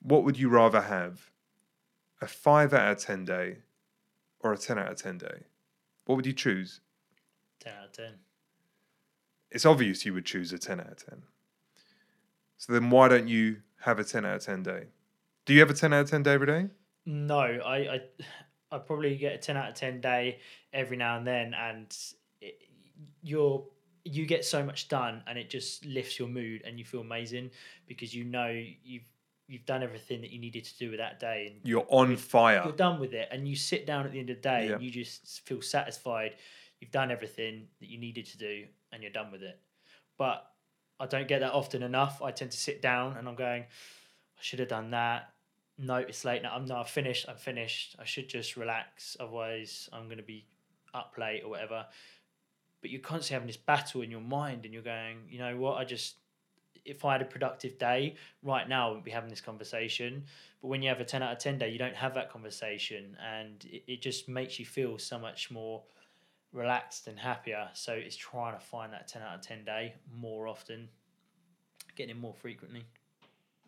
what would you rather have? A five out of ten day or a ten out of ten day? What would you choose? 10 out of 10 It's obvious you would choose a ten out of ten. So then why don't you have a ten out of ten day? Do you have a ten out of ten day every day? No, I, I, I probably get a ten out of ten day every now and then, and it, you're you get so much done, and it just lifts your mood, and you feel amazing because you know you've you've done everything that you needed to do with that day, and You're on fire. you're done with it, and you sit down at the end of the day, Yeah. and you just feel satisfied. You've done everything that you needed to do, and you're done with it. But I don't get that often enough. I tend to sit down, and I'm going, I should have done that. No, it's late now. I'm not finished. I'm finished. I should just relax. Otherwise, I'm going to be up late or whatever. But you're constantly having this battle in your mind, and you're going, you know what? I just, if I had a productive day right now, I wouldn't be having this conversation. But when you have a 10 out of 10 day, you don't have that conversation, and it, it just makes you feel so much more relaxed and happier. So it's trying to find that 10 out of 10 day more often, getting it more frequently.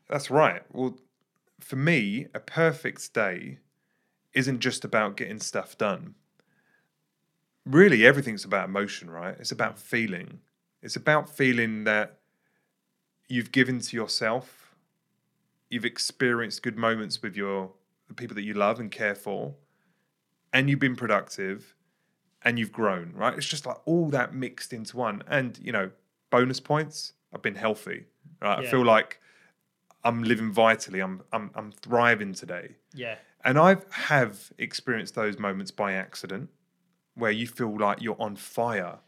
That's right. Well, for me, a perfect day isn't just about getting stuff done. Really, everything's about emotion, right? It's about feeling. It's about feeling that you've given to yourself, you've experienced good moments with your the people that you love and care for, and you've been productive and you've grown, right? It's just like all that mixed into one. And, you know, bonus points, I've been healthy. Right? I feel like I'm living vitally. I'm I'm I'm thriving today. Yeah. And I've have experienced those moments by accident where you feel like you're on fire.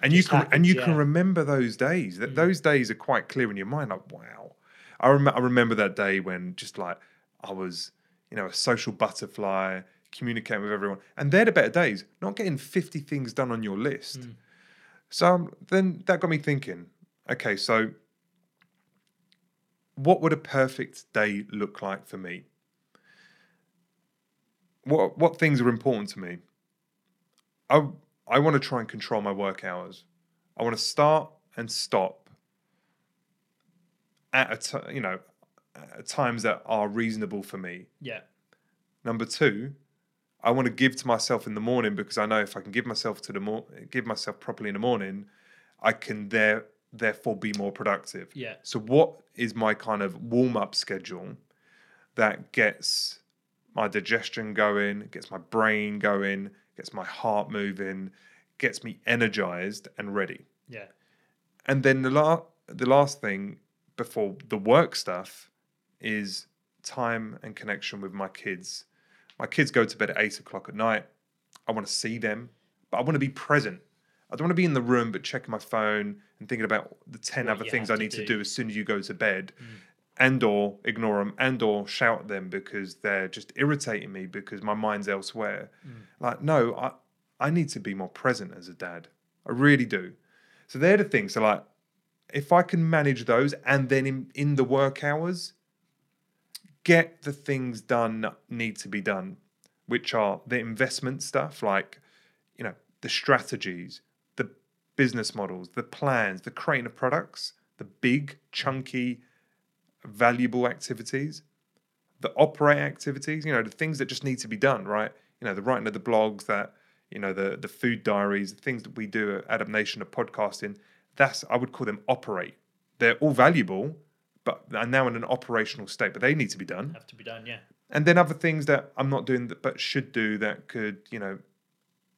And you can and you can yeah. Mm. remember those days. That those days are quite clear in your mind. Like, wow. I rem- I remember that day when just like I was, you know, a social butterfly, communicating with everyone. And they're the better days, not getting 50 things done on your list. Mm. So um, then that got me thinking, okay, so what would a perfect day look like for me? What what things are important to me? I I want to try and control my work hours. I want to start and stop at a t- you know at times that are reasonable for me. Yeah. Number two, I want to give to myself in the morning because I know if I can give myself to the mor- give myself properly in the morning, I can there therefore be more productive. Yeah. So what is my kind of warm up schedule that gets my digestion going, gets my brain going, gets my heart moving, gets me energized and ready. Yeah. And then the last the last thing before the work stuff is time and connection with my kids. My kids go to bed at eight o'clock at night. I want to see them, but I want to be present. I don't want to be in the room but checking my phone and thinking about the ten What other things I need to do. do as soon as you go to bed, mm. And or ignore them, and or shout at them because they're just irritating me because my mind's elsewhere. Mm. Like, no, I I need to be more present as a dad. I really do. So they're the things. So like, if I can manage those, and then in in the work hours, get the things done that need to be done, which are the investment stuff, like you know the strategies, the business models, the plans, the creating of products, the big chunky, valuable activities, the operate activities. You know the things that just need to be done, right? You know the writing of the blogs, that you know the the food diaries, the things that we do at Adapt Nation of podcasting. That's I would call them operate. They're all valuable, but are now in an operational state, but they need to be done Have to be done. Yeah. and then other things that I'm not doing that but should do that could you know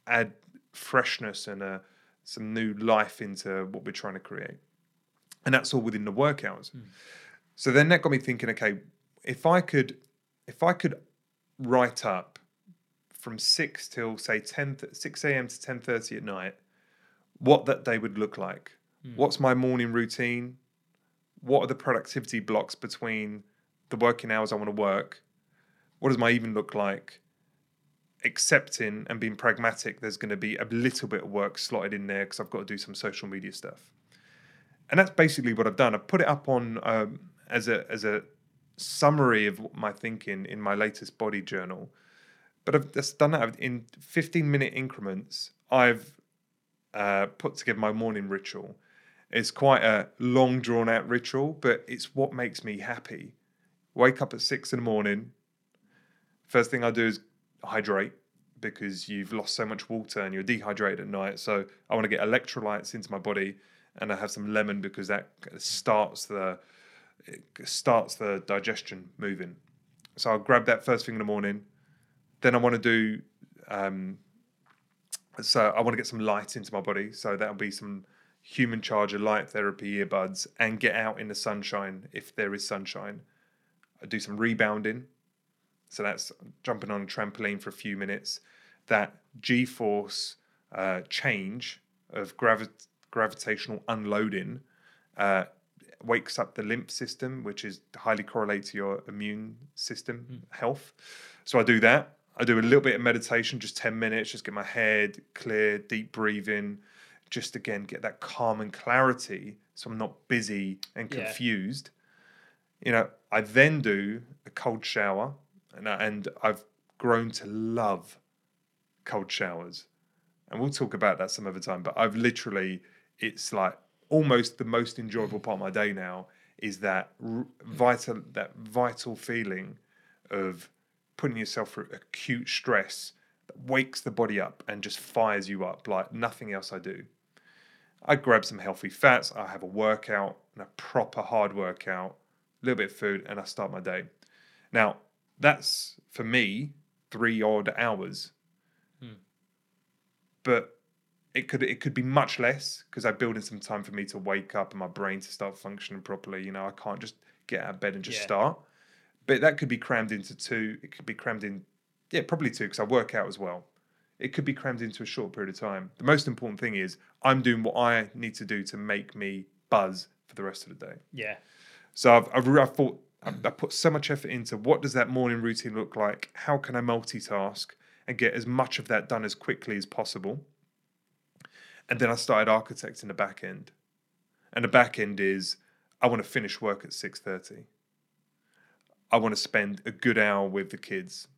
add freshness and uh, some new life into what we're trying to create, and that's all within the work hours. So then that got me thinking. Okay, if I could, if I could write up from six till say 10 th- 6 a.m. to ten thirty at night, what that day would look like. What's my morning routine? What are the productivity blocks between the working hours I want to work? What does my even look like? Accepting and being pragmatic, there's going to be a little bit of work slotted in there because I've got to do some social media stuff. And that's basically what I've done. I've put it up on um, as a as a summary of my thinking in my latest body journal. But I've just done that in 15 minute increments. I've uh, put together my morning ritual. It's quite a long, drawn out ritual, but it's what makes me happy. Wake up at six in the morning. First thing I do is hydrate because you've lost so much water and you're dehydrated at night. So I want to get electrolytes into my body, and I have some lemon because that starts the it starts the digestion moving. So I'll grab that first thing in the morning. Then I want to do um, so I want to get some light into my body. So that'll be some human charger, light therapy, earbuds, and get out in the sunshine if there is sunshine. I do some rebounding. So that's jumping on a trampoline for a few minutes. That G force uh, change of gravi- gravitational unloading uh, wakes up the lymph system, which is highly correlated to your immune system hmm. health. So I do that. I do a little bit of meditation, just 10 minutes, just get my head clear, deep breathing, just again get that calm and clarity so I'm not busy and Yeah. confused. You know, I then do a cold shower and, I- and I've grown to love cold showers. And we'll talk about that some other time, but I've literally, it's like almost the most enjoyable part of my day now is that r- vital, that vital feeling of putting yourself through acute stress that wakes the body up and just fires you up like nothing else I do. I grab some healthy fats, I have a workout and a proper hard workout, a little bit of food, and I start my day. Now, that's for me three odd hours. Hmm. But it could it could be much less because I build in some time for me to wake up and my brain to start functioning properly. You know, I can't just get out of bed and just Yeah. start. But that could be crammed into two. It could be crammed in, yeah, probably two because I work out as well. It could be crammed into a short period of time. The most important thing is I'm doing what I need to do to make me buzz for the rest of the day. Yeah. So I've, I've, re- I thought I've, I put so much effort into what does that morning routine look like? How can I multitask and get as much of that done as quickly as possible? And then I started architecting the back end. And the back end is I want to finish work at 6:30. I want to spend a good hour with the kids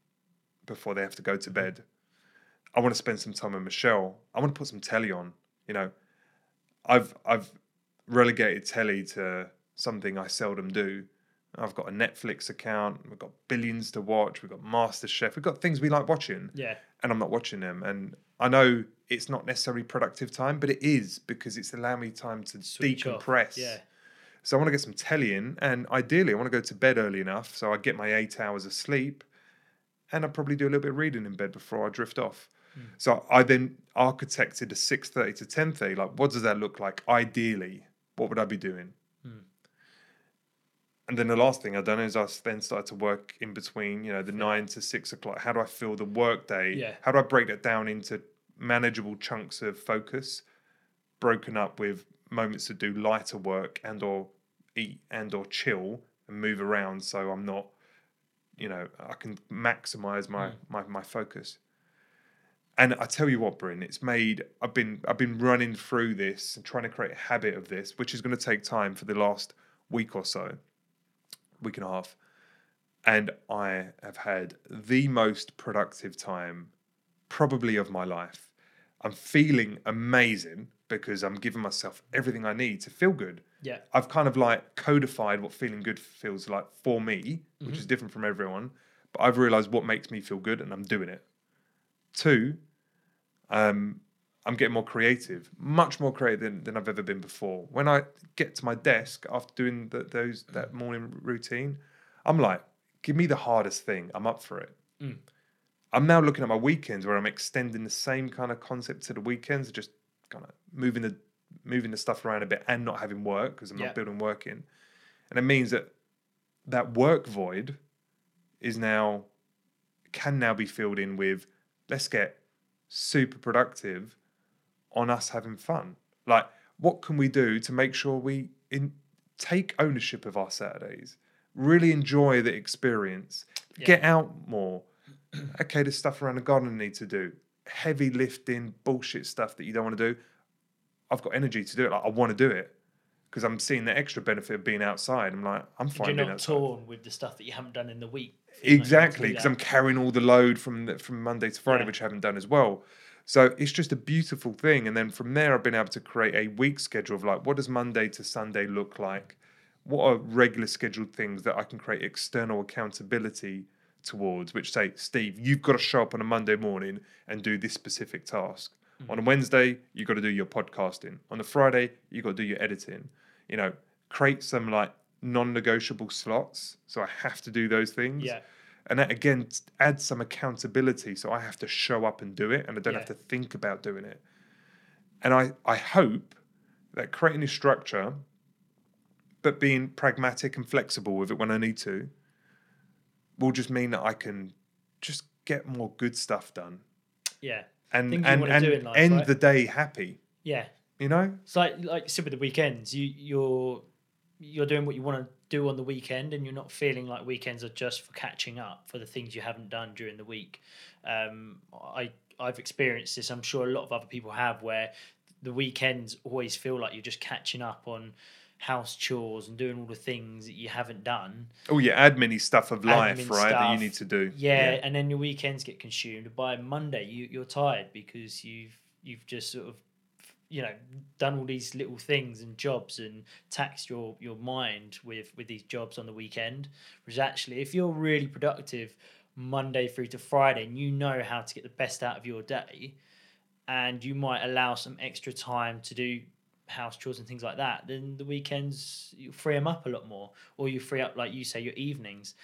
before they have to go to bed. I want to spend some time with Michelle. I want to put some telly on. You know, I've I've relegated telly to something I seldom do. I've got a Netflix account. We've got billions to watch. We've got MasterChef. We've got things we like watching, Yeah. and I'm not watching them. And I know it's not necessarily productive time, but it is because it's allowing me time to Switch off. decompress. Yeah. So I want to get some telly in, and ideally, I want to go to bed early enough so I get my eight hours of sleep, and I probably do a little bit of reading in bed before I drift off. Hmm. So I then architected a six thirty to ten thirty. Like, what does that look like? Ideally, what would I be doing? Hmm. And then the last thing I've done is I then started to work in between, you know, the nine to six o'clock. How do I fill the work day? Yeah. How do I break that down into manageable chunks of focus, broken up with moments to do lighter work and or eat and or chill and move around so I'm not, you know, I can maximize my hmm. my, my focus. And I tell you what, Bryn, it's made. I've been I've been running through this and trying to create a habit of this, which is going to take time for the last week or so, week and a half. And I have had the most productive time, probably of my life. I'm feeling amazing because I'm giving myself everything I need to feel good. Yeah. I've kind of like codified what feeling good feels like for me, which is different from everyone. But I've realized what makes me feel good and I'm doing it. Two, um, I'm getting more creative, much more creative than, than I've ever been before. When I get to my desk after doing the, those that morning routine, I'm like, give me the hardest thing. I'm up for it. I'm now looking at my weekends where I'm extending the same kind of concept to the weekends, just kind of moving the moving the stuff around a bit and not having work because I'm Yeah. not building work in. And it means that that work void is now can now be filled in with let's get super productive on us having fun. Like, what can we do to make sure we in, take ownership of our Saturdays, really enjoy the experience, get out more? okay, there's stuff around the garden I need to do, heavy lifting, bullshit stuff that you don't want to do. I've got energy to do it. Like, I want to do it because I'm seeing the extra benefit of being outside. I'm like, I'm fine You're not outside. torn with the stuff that you haven't done in the week. feeling like you have to Exactly, because. I'm carrying all the load from the, from Monday to Friday, Yeah. which I haven't done as well. So it's just a beautiful thing. And then from there, I've been able to create a week schedule of like, what does Monday to Sunday look like? What are regular scheduled things that I can create external accountability towards? Which say, Steve, you've got to show up on a Monday morning and do this specific task. On a mm-hmm. Wednesday, you've got to do your podcasting. On a Friday, you've got to do your editing. You know, create some like non-negotiable slots. So I have to do those things. Yeah. And that again adds some accountability. So I have to show up and do it and I don't have to think about doing it. And I, I hope that creating this structure, but being pragmatic and flexible with it when I need to, will just mean that I can just get more good stuff done Yeah. and Things and, and life, end right? the day happy. Yeah. You know? It's like like you said with the weekends, you you're you're doing what you want to do on the weekend, and you're not feeling like weekends are just for catching up for the things you haven't done during the week. Um, I I've experienced this. I'm sure a lot of other people have, where the weekends always feel like you're just catching up on house chores and doing all the things that you haven't done. Oh your admin stuff of life, Admin right? That you need to do. Yeah, and then your weekends get consumed. By Monday, you, you're tired because you've you've just sort of you know done all these little things and jobs and taxed your your mind with with these jobs on the weekend. Whereas actually, if you're really productive Monday through to Friday, and you know how to get the best out of your day, and you might allow some extra time to do house chores and things like that, then the weekends you free them up a lot more, or you free up, like you say, your evenings,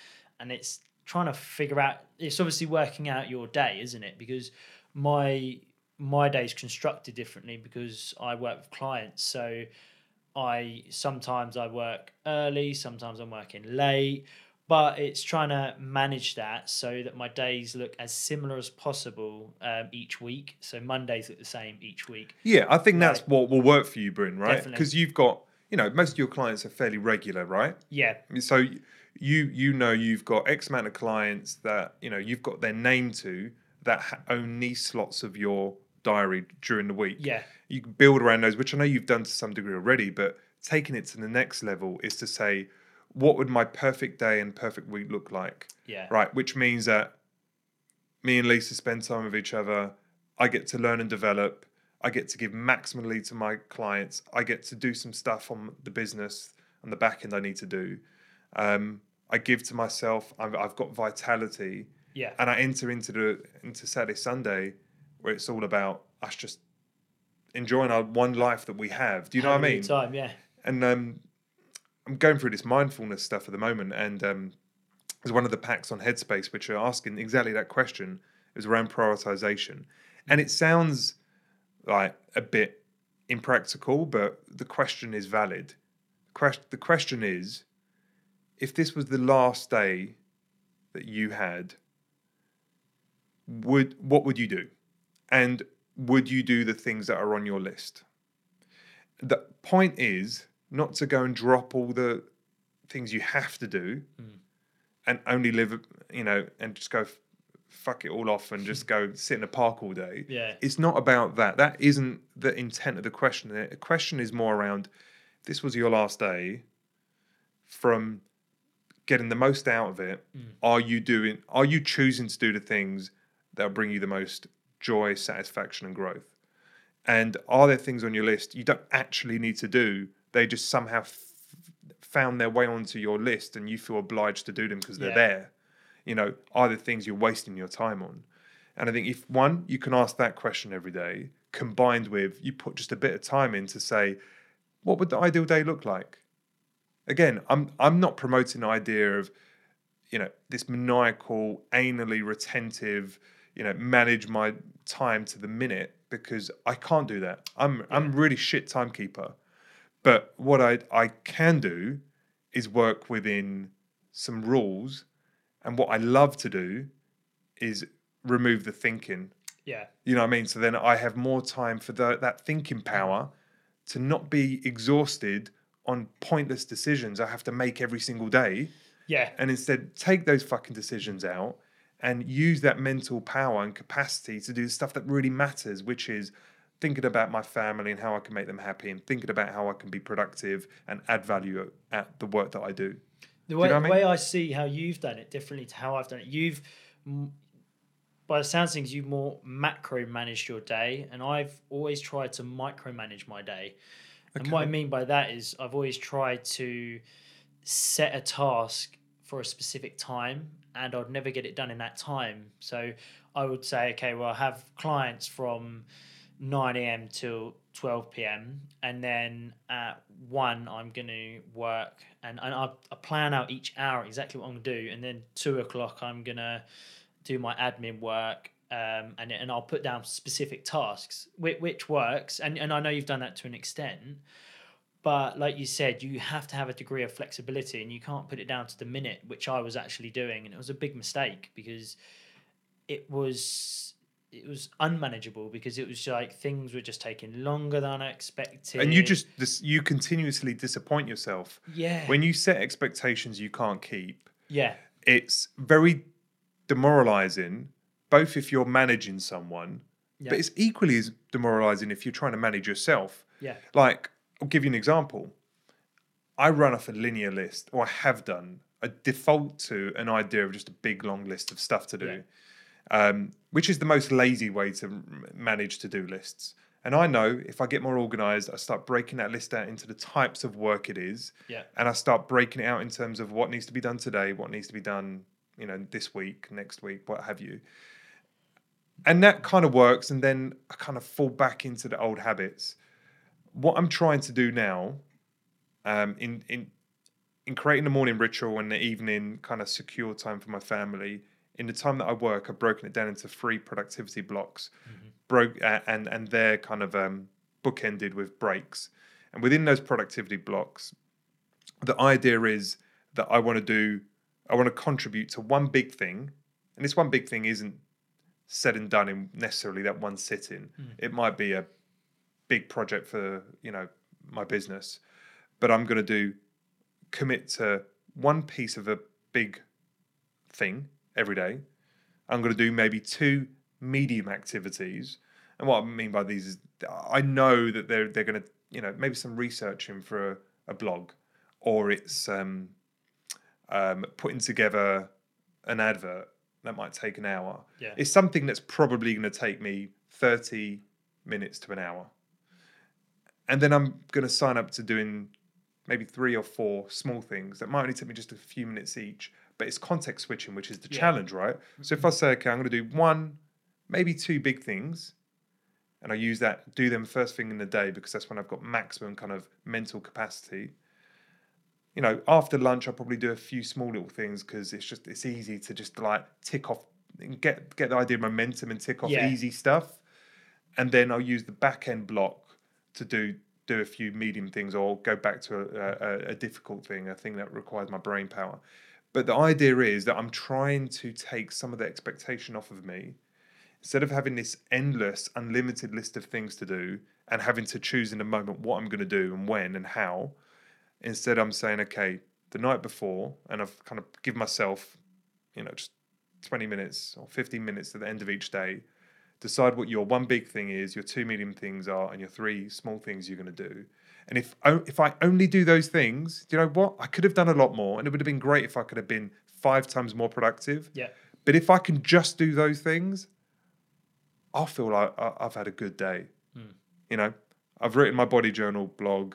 and it's trying to figure out. It's obviously working out your day, isn't it? Because my my day's constructed differently because I work with clients. So I sometimes I work early, sometimes I'm working late, but it's trying to manage that so that my days look as similar as possible um, each week. So Mondays look the same each week. Yeah, I think that's Right. what will work for you, Bryn, right? Because you've got, you know, most of your clients are fairly regular, right? Yeah, So you you know you've got X amount of clients that you know you've got their name to that ha- own these slots of your diary during the week. yeah, You can build around those, which I know you've done to some degree already, but taking it to the next level is to say, what would my perfect day and perfect week look like? yeah, Right, which means that me and Lisa spend time with each other. I get to learn and develop. I get to give maximally to my clients. I get to do some stuff on the business and the back end I need to do. Um, I give to myself. I've, I've got vitality, yeah, and I enter into the into Saturday Sunday, where it's all about us just enjoying our one life that we have. Do you know what I mean? Time, yeah, and um, I'm going through this mindfulness stuff at the moment, and um, there's one of the packs on Headspace which are asking exactly that question. It was around prioritization, and it sounds like a bit impractical, but the question is valid. The question is, if this was the last day that you had, would what would you do, and would you do the things that are on your list? the point is not to go and drop all the things you have to do hmm. and only live you know and just go fuck it all off and just go sit in a park all day. Yeah. it's not about that. That isn't the intent of the question. The question is more around this was your last day from getting the most out of it. Hmm. Are you doing are you choosing to do the things that will bring you the most joy satisfaction and growth? And are there things on your list you don't actually need to do they just somehow f- found their way onto your list and you feel obliged to do them because they're Yeah. there. You know are the things you're wasting your time on. And i think if one you can ask that question every day combined with you put just a bit of time in to say what would the ideal day look like? Again i'm i'm not promoting the idea of you know this maniacal anally retentive you know manage my time to the minute because i can't do that. I'm i'm really shit timekeeper but what i i can do is work within some rules and what i love to do is remove the thinking Yeah. you know what I mean? So then I have more time for the, that thinking power to not be exhausted on pointless decisions I have to make every single day, Yeah. and instead take those fucking decisions out and use that mental power and capacity to do the stuff that really matters, which is thinking about my family and how I can make them happy, and thinking about how I can be productive and add value at the work that I do. The way, know what I mean? way I see how you've done it differently to how I've done it, you've, by the sounds of things, you've more macro managed your day, and I've always tried to micromanage my day. And what I mean by that is, I've always tried to set a task for a specific time, and I'd never get it done in that time. So I would say, okay, well, I have clients from 9 a.m. till 12 p.m. and then at one I'm going to work and, and I, I plan out each hour exactly what I'm going to do and then two o'clock I'm going to do my admin work um, and and I'll put down specific tasks which, which works and and I know you've done that to an extent but like you said you have to have a degree of flexibility and you can't put it down to the minute which I was actually doing and it was a big mistake because it was it was unmanageable because it was like things were just taking longer than I expected. And you just this, you continuously disappoint yourself yeah when you set expectations you can't keep. yeah it's very demoralizing, both if you're managing someone, Yeah. but it's equally as demoralizing if you're trying to manage yourself. yeah Like, I'll give you an example. I run off a linear list, or I have done. I default to an idea of just a big long list of stuff to do, um, which is the most lazy way to manage to do lists. And I know if I get more organized, I start breaking that list out into the types of work it is yeah and I start breaking it out in terms of what needs to be done today, what needs to be done, you know, this week, next week, what have you. And that kind of works, and then I kind of fall back into the old habits. What I'm trying to do now, um, in in in creating the morning ritual and the evening kind of secure time for my family, in the time that I work, I've broken it down into three productivity blocks. broke uh, and and they're kind of um, bookended with breaks. And within those productivity blocks, the idea is that I want to do, I want to contribute to one big thing, and this one big thing isn't said and done in necessarily that one sitting. It might be a big project for you know my business, but I'm going to do commit to one piece of a big thing every day. I'm going to do maybe two medium activities. And what I mean by these is I know that they're they're going to you know maybe some researching for a, a blog, or it's um, um, putting together an advert that might take an hour. Yeah. It's something that's probably going to take me 30 minutes to an hour. And then I'm going to sign up to doing maybe three or four small things that might only take me just a few minutes each, but it's context switching, which is the Yeah. challenge, right? So if I mm-hmm. say, okay, I'm going to do one, maybe two big things, and I use that, do them first thing in the day because that's when I've got maximum kind of mental capacity. You know, after lunch, I'll probably do a few small little things because it's just it's easy to just like tick off and get get the idea of momentum and tick off Yeah. easy stuff, and then I'll use the back end block to do do a few medium things or go back to a, a, a difficult thing, a thing that requires my brain power. But the idea is that I'm trying to take some of the expectation off of me instead of having this endless, unlimited list of things to do and having to choose in a moment what I'm going to do and when and how. Instead, I'm saying, okay, the night before, and I've kind of give myself, you know, just 20 minutes or 15 minutes at the end of each day. Decide what your one big thing is, your two medium things are, and your three small things you're going to do. And if if I only do those things, do you know what? I could have done a lot more, and it would have been great if I could have been five times more productive. Yeah. But if I can just do those things, I'll feel like I've had a good day. Hmm. You know, I've written my body journal blog,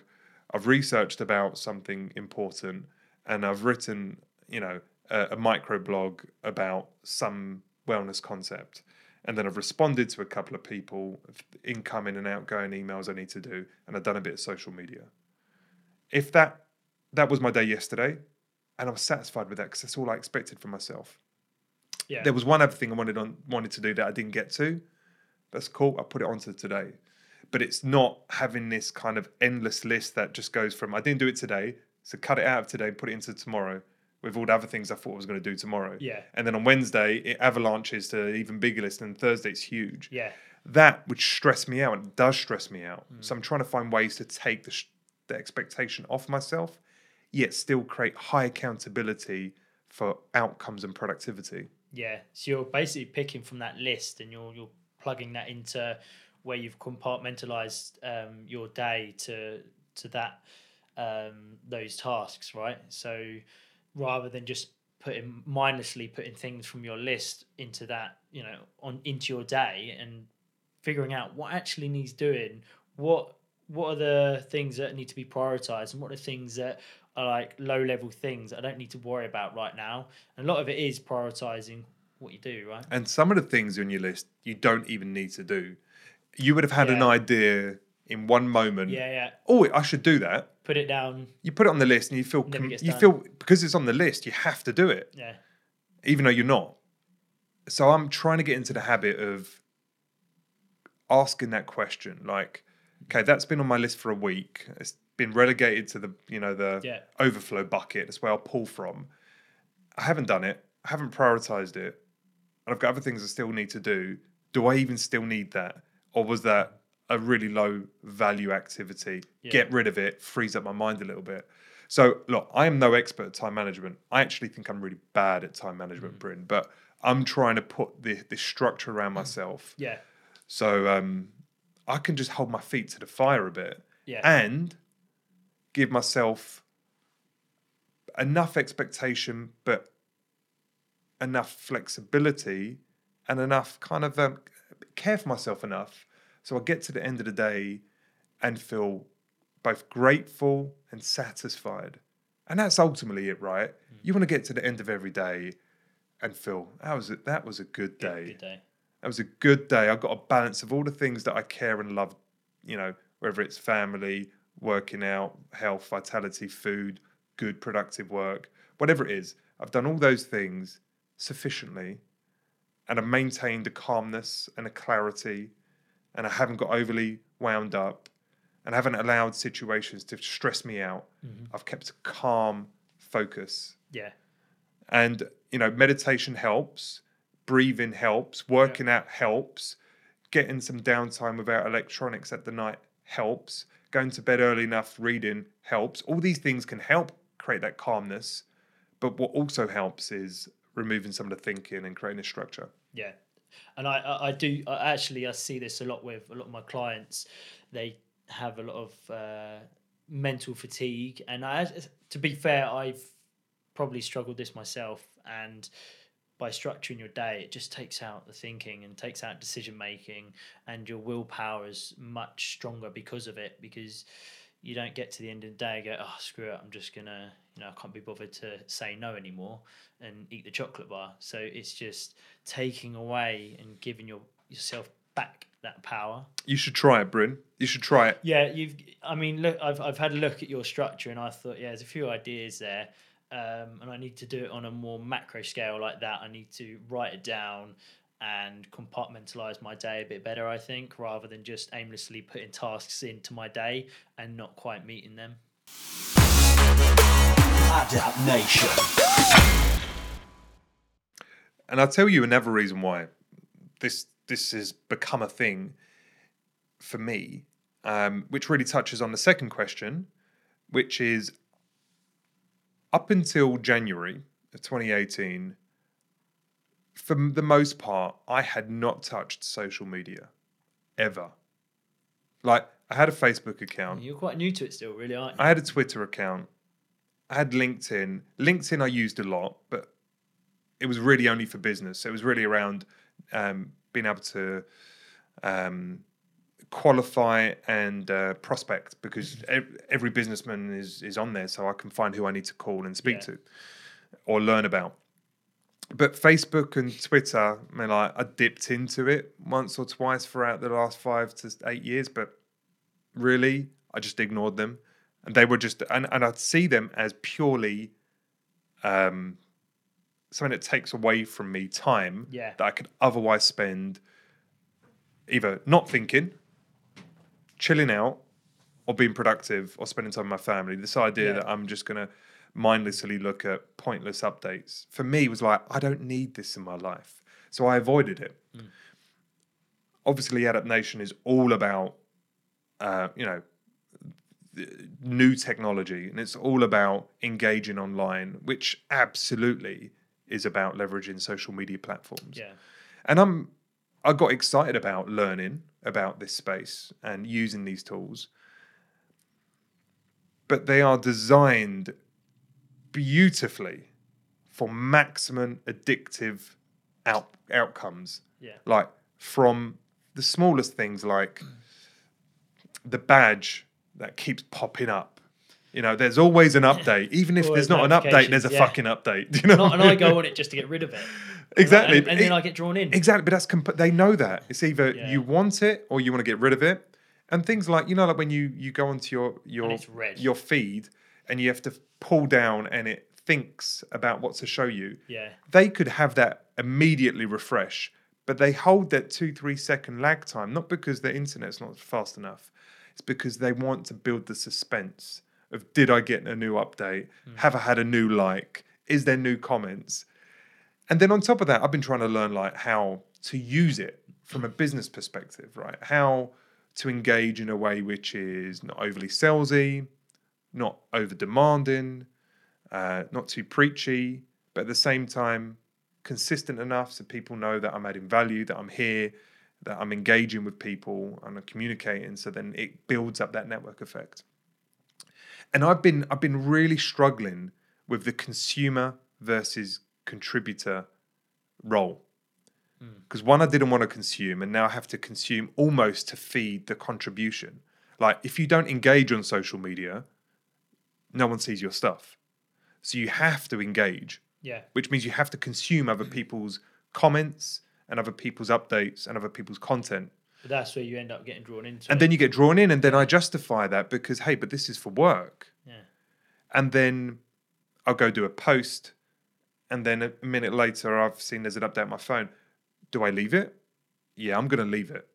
I've researched about something important, and I've written, you know, a, a micro blog about some wellness concept. And then I've responded to a couple of people, incoming and outgoing emails I need to do, and I've done a bit of social media. If that that was my day yesterday, and I was satisfied with that because that's all I expected from myself. Yeah. There was one other thing I wanted on wanted to do that I didn't get to. That's cool. I put it onto today. But it's not having this kind of endless list that just goes from I didn't do it today, so cut it out of today, and put it into tomorrow with all the other things I thought I was going to do tomorrow. Yeah. And then on Wednesday it avalanches to an even bigger list, and Thursday it's huge. yeah. That would stress me out. and It does stress me out. Mm. So I'm trying to find ways to take the, sh- the expectation off myself, yet still create high accountability for outcomes and productivity. Yeah, so you're basically picking from that list, and you're you're plugging that into where you've compartmentalized um, your day to to that um, those tasks, right? So rather than just putting mindlessly putting things from your list into that, you know, on into your day and figuring out what actually needs doing, what what are the things that need to be prioritized, and what are the things that are like low level things I don't need to worry about right now. And a lot of it is prioritizing what you do, right? And some of the things on your list you don't even need to do. You would have had an idea in one moment. Yeah, yeah. Oh, I should do that. Put it down. You put it on the list, and you feel com- you feel because it's on the list, you have to do it, Yeah. even though you're not. So I'm trying to get into the habit of asking that question, like, okay, that's been on my list for a week. It's been relegated to the you know the Yeah. overflow bucket. That's where I'll pull from. I haven't done it. I haven't prioritized it. And I've got other things I still need to do. Do I even still need that? Or was that a really low value activity? Yeah. Get rid of it, frees up my mind a little bit. So, look, I am no expert at time management. I actually think I'm really bad at time management, Bryn, but I'm trying to put the, the structure around myself Yeah. so um, I can just hold my feet to the fire a bit Yeah. and give myself enough expectation, but enough flexibility and enough kind of um, care for myself enough so I get to the end of the day and feel both grateful and satisfied. And that's ultimately it, right? Mm. You want to get to the end of every day and feel that was a, that was a good day. Good day. That was a good day. I got a balance of all the things that I care and love, you know, whether it's family, working out, health, vitality, food, good, productive work, whatever it is. I've done all those things sufficiently and I've maintained a calmness and a clarity and I haven't got overly wound up and I haven't allowed situations to stress me out. Mm-hmm. I've kept a calm focus. Yeah. And, you know, meditation helps, breathing helps, working out helps, getting some downtime without electronics at the night helps, going to bed early enough reading helps. All these things can help create that calmness. But what also helps is removing some of the thinking and creating a structure. Yeah, and I, I, do I actually I see this a lot with a lot of my clients. They have a lot of uh, mental fatigue, and I, to be fair, I've probably struggled this myself. And by structuring your day, it just takes out the thinking and takes out decision making, and your willpower is much stronger because of it. Because you don't get to the end of the day and go, oh screw it, I'm just gonna, you know, I can't be bothered to say no anymore and eat the chocolate bar. So it's just taking away and giving your yourself back that power. You should try it, Bryn. You should try it. Yeah, you've. I mean, look, I've I've had a look at your structure and I thought, yeah, there's a few ideas there, um, and I need to do it on a more macro scale like that. I need to write it down and compartmentalize my day a bit better. I think rather than just aimlessly putting tasks into my day and not quite meeting them. Adapt Nation. And I'll tell you another reason why this this has become a thing for me, um, which really touches on the second question, which is up until January of 2018, for the most part, I had not touched social media ever. Like, I had a Facebook account. You're quite new to it still, really, aren't you? I had a Twitter account. I had LinkedIn. LinkedIn I used a lot, but it was really only for business. It was really around um, being able to um, qualify and uh, prospect because every businessman is is on there, so I can find who I need to call and speak Yeah. to or learn about. But Facebook and Twitter, I mean, like, I dipped into it once or twice throughout the last five to eight years, but really, I just ignored them, and they were just, and, and I'd see them as purely um, something that takes away from me time Yeah. that I could otherwise spend either not thinking, chilling out, or being productive, or spending time with my family. This idea Yeah. that I'm just gonna mindlessly look at pointless updates. For me was like I don't need this in my life, so I avoided it. Obviously, Adapt Nation is all about uh, you know new technology and it's all about engaging online which absolutely is about leveraging social media platforms. Yeah. and i'm i got excited about learning about this space and using these tools. But they are designed beautifully for maximum addictive out, outcomes Yeah. like from the smallest things like the badge that keeps popping up. You know, there's always an update. Even if there's not an update, there's a yeah. fucking update. You know, Not, and I go on it just to get rid of it. exactly. And, and then It- I get drawn in. exactly, but that's comp- they know that it's either Yeah. you want it or you want to get rid of it. And things like you know, like when you you go onto your your your feed and you have to pull down and it thinks about what to show you Yeah. they could have that immediately refresh, but they hold that two, three second lag time, not because their internet's not fast enough. It's because they want to build the suspense of did I get a new update? Hmm. Have I had a new like? Is there new comments? And then on top of that, I've been trying to learn like how to use it from a business perspective, right? How to engage in a way which is not overly salesy, not over demanding, uh, not too preachy, but at the same time consistent enough so people know that I'm adding value, that I'm here, that I'm engaging with people and I'm communicating. So then it builds up that network effect. And I've been I've been really struggling with the consumer versus contributor role. Because one, I didn't want to consume, and now I have to consume almost to feed the contribution. Like if you don't engage on social media, no one sees your stuff. So you have to engage, Yeah. which means you have to consume other people's comments and other people's updates and other people's content. But that's where you end up getting drawn into. And it. then you get drawn in, and then I justify that because, hey, but this is for work. Yeah. And then I'll go do a post, and then a minute later, I've seen there's an update on my phone. Do I leave it? Yeah, I'm going to leave it.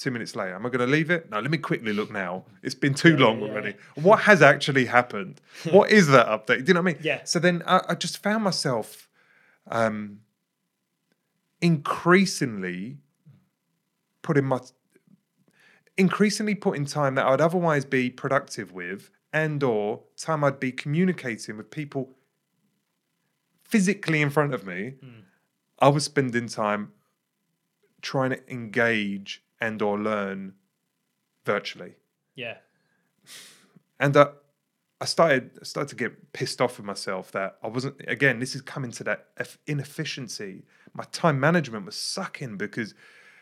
Two minutes later, am I going to leave it? No, let me quickly look now. It's been too long yeah, already. What has actually happened? what is that update? Do you know what I mean? Yeah. So then I, I just found myself um, increasingly putting my increasingly putting time that I'd otherwise be productive with and or time I'd be communicating with people physically in front of me, I was spending time trying to engage and or learn virtually. Yeah. And uh, I started I started to get pissed off with myself that I wasn't again, this is coming to that inefficiency. My time management was sucking because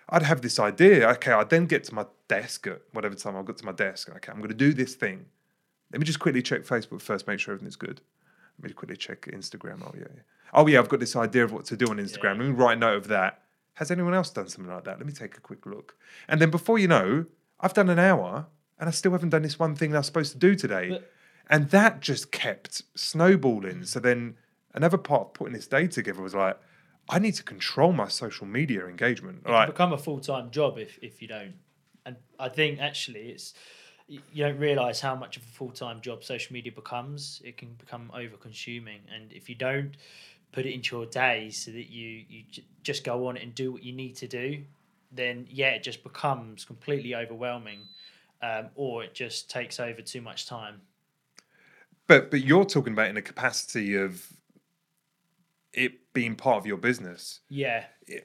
I'd have this idea. Okay, I'd then get to my desk at whatever time I got to my desk. Okay, I'm going to do this thing. Let me just quickly check Facebook first, make sure everything's good. Let me quickly check Instagram. Oh yeah, yeah. Oh yeah, I've got this idea of what to do on Instagram. Let me write a note of that. Has anyone else done something like that? Let me take a quick look. And then before you know, I've done an hour and I still haven't done this one thing that I was supposed to do today. But- and that just kept snowballing. So then another part of putting this day together was like, I need to control my social media engagement. It Like, become a full time job if, if you don't. And I think actually it's you don't realize how much of a full time job social media becomes. It can become over consuming, and if you don't put it into your day so that you you j- just go on and do what you need to do, then yeah, it just becomes completely overwhelming, um, or it just takes over too much time. but but you're talking about in the capacity of it being part of your business. Yeah,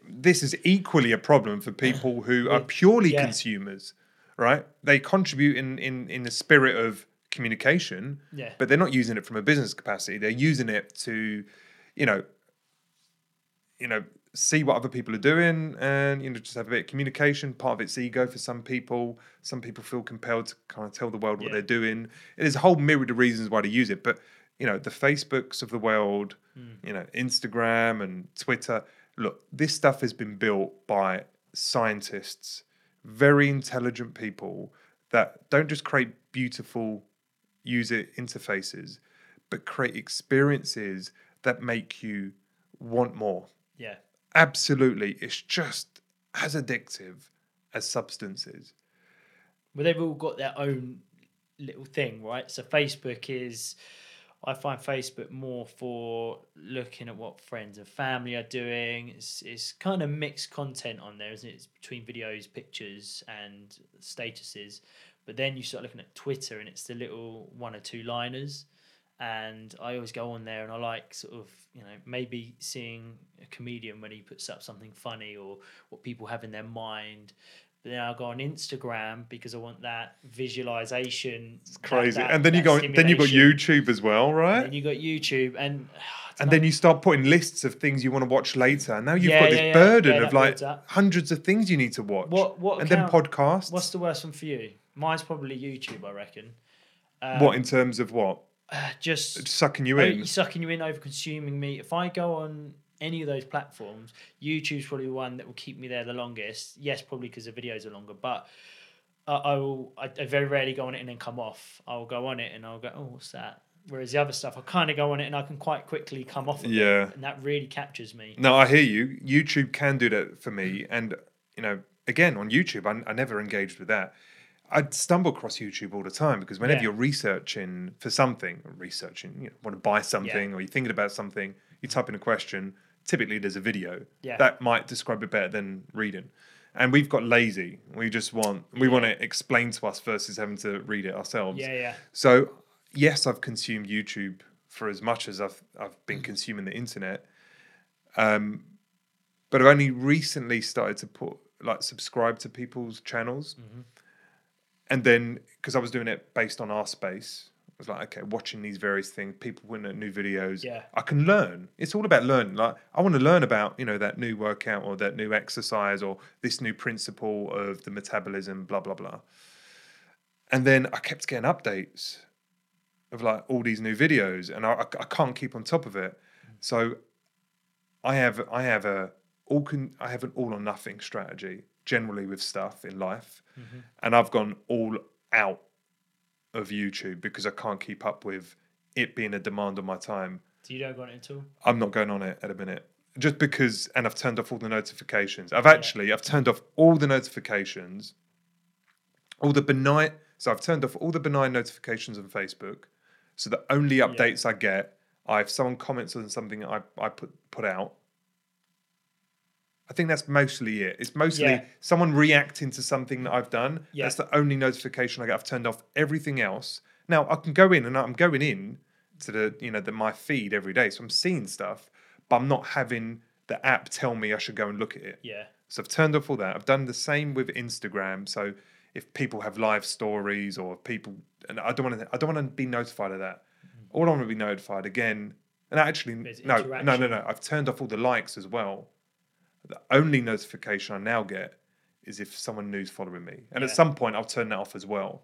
this is equally a problem for people who are purely yeah. consumers, right? They contribute in, in, in the spirit of communication, yeah, but they're not using it from a business capacity. They're using it to, you know, you know, see what other people are doing and you know just have a bit of communication. Part of it's ego for some people. Some people feel compelled to kind of tell the world what Yeah. they're doing. There's a whole myriad of reasons why to use it, but you know, the Facebooks of the world, hmm. you know, Instagram and Twitter. Look, this stuff has been built by scientists, very intelligent people that don't just create beautiful user interfaces, but create experiences that make you want more. yeah. Absolutely. It's just as addictive as substances. Well, they've all got their own little thing, right? So Facebook is, I find Facebook more for looking at what friends and family are doing. It's it's kind of mixed content on there, isn't it? It's between videos, pictures, and statuses. But then you start looking at Twitter, and it's the little one or two liners. And I always go on there, and I like sort of you know maybe seeing a comedian when he puts up something funny or what people have in their mind. But then I'll go on Instagram because I want that visualization. It's Crazy. and then you go then you got YouTube as well, right? And you got YouTube, and and then you start putting lists of things you want to watch later. And now you've Yeah, got this yeah, yeah. burden of like hundreds of things you need to watch. What- what and then account- podcasts. what's the worst one for you? Mine's probably YouTube, I reckon. Um, what in terms of what? Just Sucking you in. sucking you in, over consuming me. If I go on any of those platforms, YouTube's probably the one that will keep me there the longest. Yes, probably because the videos are longer, but I, I will. I, I very rarely go on it and then come off. I'll go on it and I'll go, oh, what's that? Whereas the other stuff, I kind of go on it and I can quite quickly come off. Of it, Yeah. and that really captures me. No, I hear you. YouTube can do that for me. And, you know, again, on YouTube, I, I never engaged with that. I'd stumble across YouTube all the time because whenever Yeah. you're researching for something, researching, you know, want to buy something or you're thinking about something, you type in a question, typically there's a video Yeah. that might describe it better than reading. And we've got lazy. We just want, we want it explained to us versus having to read it ourselves. Yeah, yeah. So yes, I've consumed YouTube for as much as I've I've been consuming the internet. Um, but I've only recently started to put like subscribe to people's channels, and then because I was doing it based on our space, I was like, okay, watching these various things, people putting out new videos, Yeah. I can learn. It's all about learning. Like I want to learn about you know that new workout or that new exercise or this new principle of the metabolism, blah blah blah. And then I kept getting updates of like all these new videos, and I, I, I can't keep on top of it. So I have I have a all can I have an all or nothing strategy generally with stuff in life, Mm-hmm. and I've gone all out of YouTube because I can't keep up with it being a demand on my time. Do you don't go on it at all? I'm not going on it at a minute. Just because, and I've turned off all the notifications. I've actually, I've turned off all the notifications all the benign. So I've turned off all the benign notifications on Facebook. So the only updates I get are if someone comments on something I, I put put out. I think that's mostly it. It's mostly Yeah. someone reacting to something that I've done. Yeah. That's the only notification I get. I've turned off everything else. Now I can go in and I'm going in to the you know the my feed every day, so I'm seeing stuff, but I'm not having the app tell me I should go and look at it. Yeah. So I've turned off all that. I've done the same with Instagram. So if people have live stories or people, and I don't want to, I don't want to be notified of that. Mm. All I want to be notified again. And actually, no, no, no, no. I've turned off all the likes as well. The only notification I now get is if someone new's following me, and at some point I'll turn that off as well.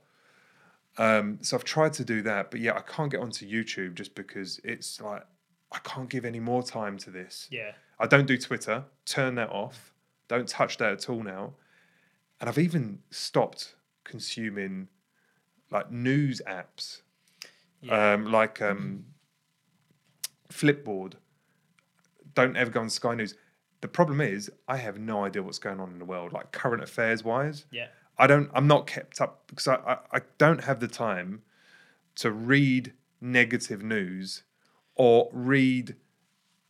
Um, so I've tried to do that, but yeah, I can't get onto YouTube just because it's like I can't give any more time to this. Yeah. I don't do Twitter. Turn that off. Don't touch that at all now. And I've even stopped consuming like news apps, Yeah. um, like um, Flipboard. Don't ever go on Sky News. The problem is, I have no idea what's going on in the world, like current affairs wise. yeah. I don't. I'm not kept up because I, I, I don't have the time to read negative news or read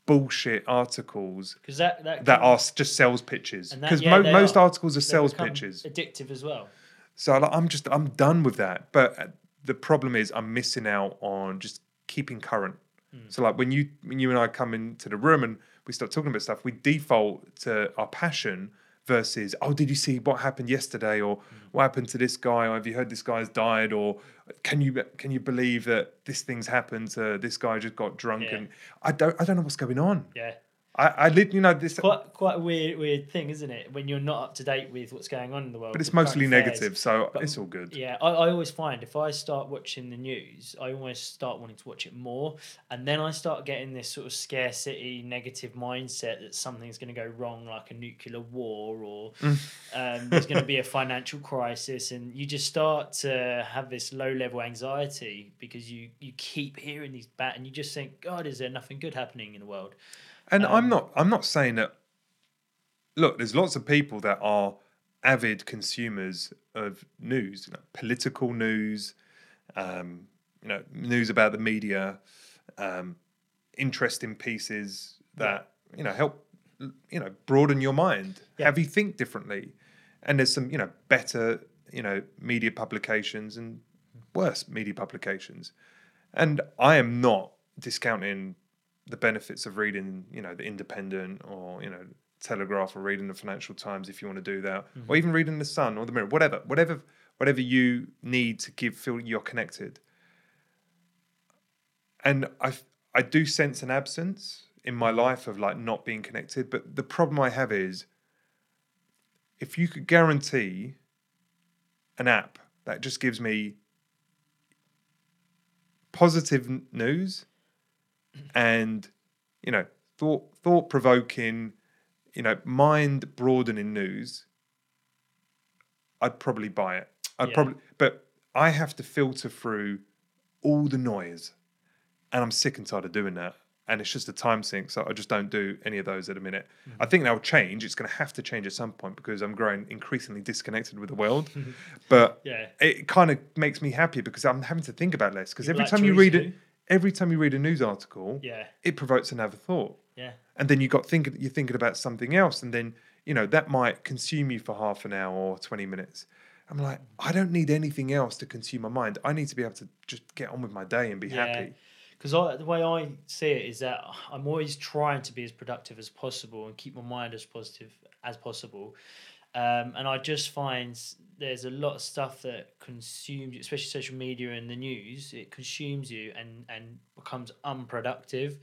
bullshit articles Because that that that are just sales pitches. Because yeah, mo- most are. articles are they sales pitches. Addictive as well. So like, I'm just I'm done with that. But uh, the problem is I'm missing out on just keeping current. Hmm. So like when you when you and I come into the room and we start talking about stuff, we default to our passion versus oh did you see what happened yesterday or Hmm. what happened to this guy or have you heard this guy's died or can you can you believe that this thing's happened to this guy just got drunk Yeah. and I don't I don't know what's going on. Yeah. I I you know this Quite quite a weird weird thing, isn't it? When you're not up to date with what's going on in the world. but it's mostly affairs. negative, so But- it's all good. Yeah, I, I always find if I start watching the news, I almost start wanting to watch it more, and then I start getting this sort of scarcity, negative mindset that something's going to go wrong, like a nuclear war, or um, there's going to be a financial crisis, and you just start to have this low level anxiety because you you keep hearing these bad, and you just think, God, is there nothing good happening in the world? And I'm Um, not I'm not saying that look, there's lots of people that are avid consumers of news, you know, political news, um, you know, news about the media, um, interesting pieces that, you know, help you know, broaden your mind, Yeah. have you think differently. And there's some, you know, better, you know, media publications and worse media publications. And I am not discounting the benefits of reading, you know, the Independent or you know Telegraph or reading the Financial Times if you want to do that, or mm-hmm. even reading the Sun or the Mirror, whatever, whatever, whatever you need to give feel you're connected. And I I do sense an absence in my mm-hmm. life of like not being connected, but the problem I have is if you could guarantee an app that just gives me positive news and you know thought thought provoking you know mind broadening news i'd probably buy it i'd Yeah. probably but i have to filter through all the noise and i'm sick and tired of doing that and it's just a time sink so i just don't do any of those at a minute i mm-hmm. think that'll change it's going to have to change at some point because i'm growing increasingly disconnected with the world but Yeah. it kind of makes me happy because i'm having to think about less because every like time you read it Who? Every time you read a news article Yeah. it provokes another thought Yeah. and then you got thinking you're thinking about something else and then you know that might consume you for half an hour or 20 minutes i'm like i don't need anything else to consume my mind i need to be able to just get on with my day and be happy Because the way I see it is that I'm always trying to be as productive as possible and keep my mind as positive as possible. Um, and I just find there's a lot of stuff that consumes, especially social media and the news. It consumes you and and becomes unproductive.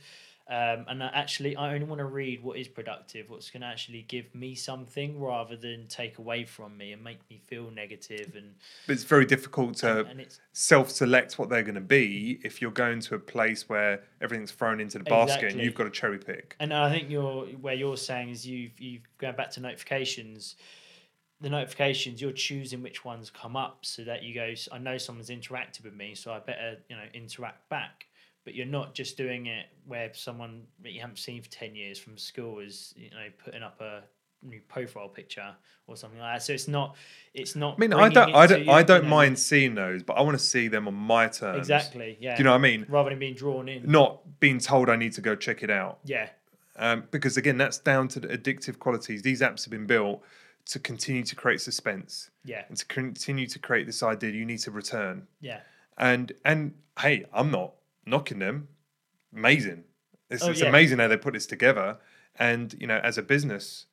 Um, and I actually, I only want to read what is productive, what's going to actually give me something, rather than take away from me and make me feel negative. And but it's very difficult to it's self-select what they're going to be if you're going to a place where everything's thrown into the basket and you've got to cherry pick And I think you're where you're saying is you've you've going back to notifications. The notifications you're choosing which ones come up so that you go. I know someone's interacted with me, so I better you know interact back. But you're not just doing it where someone that you haven't seen for ten years from school is you know putting up a new profile picture or something like that. So it's not it's not. I mean, I don't, I don't, you, I don't know, mind seeing those, but I want to see them on my terms. exactly. Yeah. Do you know what I mean? Rather than being drawn in. Not being told I need to go check it out. Yeah. um, because again, that's down to the addictive qualities. These apps have been built to continue to create suspense Yeah. and to continue to create this idea you need to return. Yeah. And and hey, I'm not knocking them. Amazing. It's, Oh, it's yeah. amazing how they put this together. And you know, as a business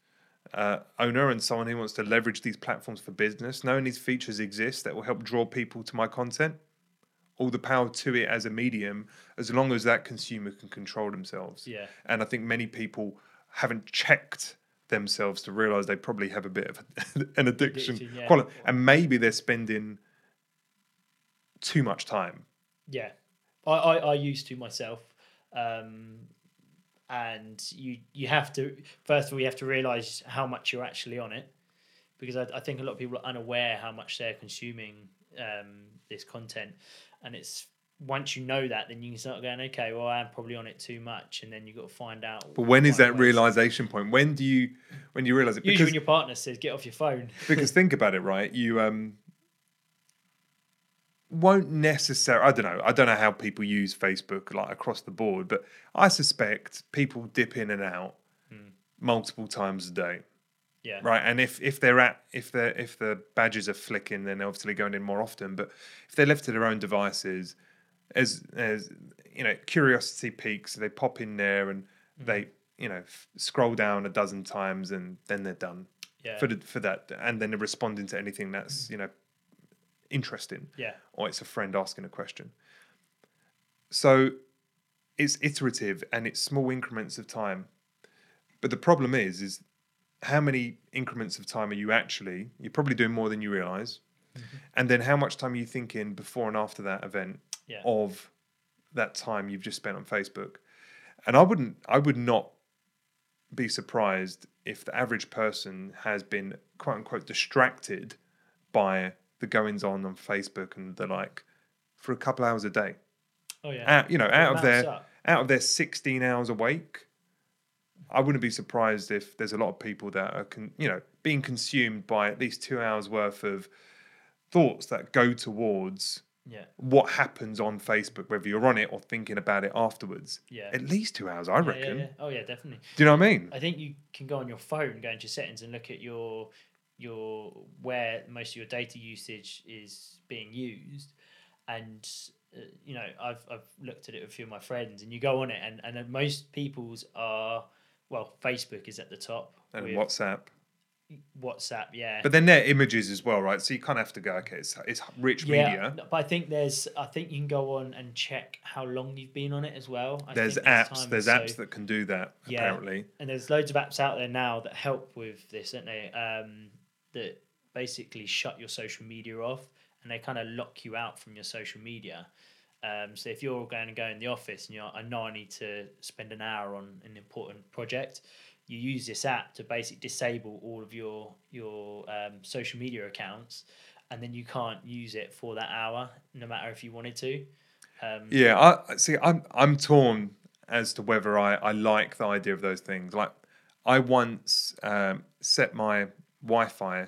uh, owner and someone who wants to leverage these platforms for business, knowing these features exist that will help draw people to my content, all the power to it as a medium, as long as that consumer can control themselves. Yeah. And I think many people haven't checked themselves to realize they probably have a bit of an addiction. Addiction, yeah. And maybe they're spending too much time. Yeah, I, I, I used to myself, um, and you you have to first of all you have to realize how much you're actually on it, because I, I think a lot of people are unaware how much they're consuming um, this content, and it's once you know that, then you can start going, okay, well I'm probably on it too much, and then you have got to find out. But when is that realization point? When do you when you realize it? Usually, Because, when your partner says, "Get off your phone." because think about it, right? You um won't necessarily. I don't know. I don't know how people use Facebook like across the board, but I suspect people dip in and out hmm. multiple times a day. Yeah, right and if if they're at if they're if the badges are flicking then they're obviously going in more often but if they're left to their own devices as as you know curiosity peaks they pop in there and hmm. they you know f- scroll down a dozen times and then they're done yeah, for the, for that and then they're responding to anything that's hmm. you know interesting yeah, or it's a friend asking a question. So it's iterative and it's small increments of time. But the problem is, is how many increments of time are you actually? You're probably doing more than you realize. Mm-hmm. And then how much time are you thinking before and after that event yeah, of that time you've just spent on Facebook? And I wouldn't, I would not be surprised if the average person has been quote unquote distracted by the goings on on Facebook and the like for a couple hours a day. oh yeah. Out, you know, It out of their up. out of their 16 hours awake, I wouldn't be surprised if there's a lot of people that are, con- you know, being consumed by at least two hours worth of thoughts that go towards Yeah, what happens on Facebook, whether you're on it or thinking about it afterwards. yeah. At least two hours, I Yeah, yeah, reckon. yeah. Oh yeah, definitely. Do you know what I mean? I think you can go on your phone, go into your settings, and look at your your where most of your data usage is being used. And uh, you know, I've I've looked at it with a few of my friends, and you go on it, and and then most people's are well, Facebook is at the top. And WhatsApp. WhatsApp, yeah. But then they're images as well, right? So you kind of have to go, okay, it's, it's rich yeah, media. but I think there's. I think you can go on and check how long you've been on it as well. I There's think apps. There's So- apps that can do that, Yeah. apparently. and there's loads of apps out there now that help with this, aren't they? Um, that basically shut your social media off and they kind of lock you out from your social media. Um, so if you're going to go in the office and you're, I know I need to spend an hour on an important project, you use this app to basically disable all of your your um, social media accounts, and then you can't use it for that hour, no matter if you wanted to. Um, Yeah, I see. I'm I'm torn as to whether I I like the idea of those things. Like, I once um, set my Wi-Fi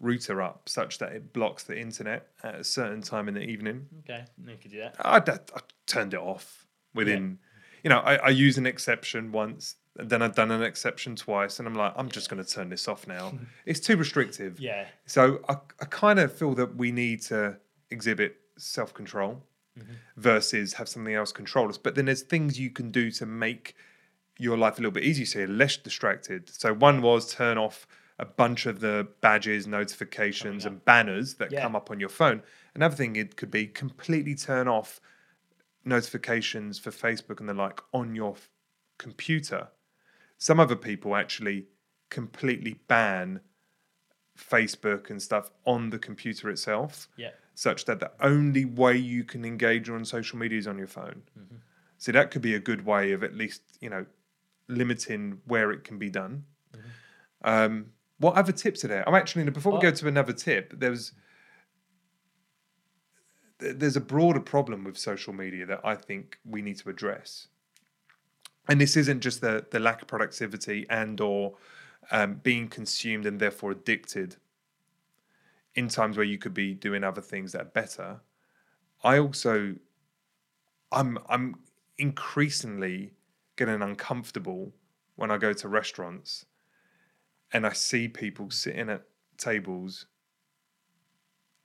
router up such that it blocks the internet at a certain time in the evening. Okay, you could do that. I, I, I turned it off within. You know, I, I used an exception once, and then I've done an exception twice, and I'm like, I'm just going to turn this off now. it's too restrictive. Yeah, So I, I kind of feel that we need to exhibit self control mm-hmm. versus have something else control us. But then there's things you can do to make your life a little bit easier, so you're less distracted. So one was turn off a bunch of the badges, notifications, and banners that Yeah. come up on your phone. Another thing it could be completely turn off notifications for Facebook and the like on your f- computer. Some other people actually completely ban Facebook and stuff on the computer itself, yeah, such that the only way you can engage on social media is on your phone. So that could be a good way of at least you know limiting where it can be done. Um, what other tips are there? I'm actually before we go to another tip. There's there's a broader problem with social media that I think we need to address. And this isn't just the the lack of productivity and or um, being consumed and therefore addicted in times where you could be doing other things that are better. I also, I'm I'm increasingly getting uncomfortable when I go to restaurants and I see people sitting at tables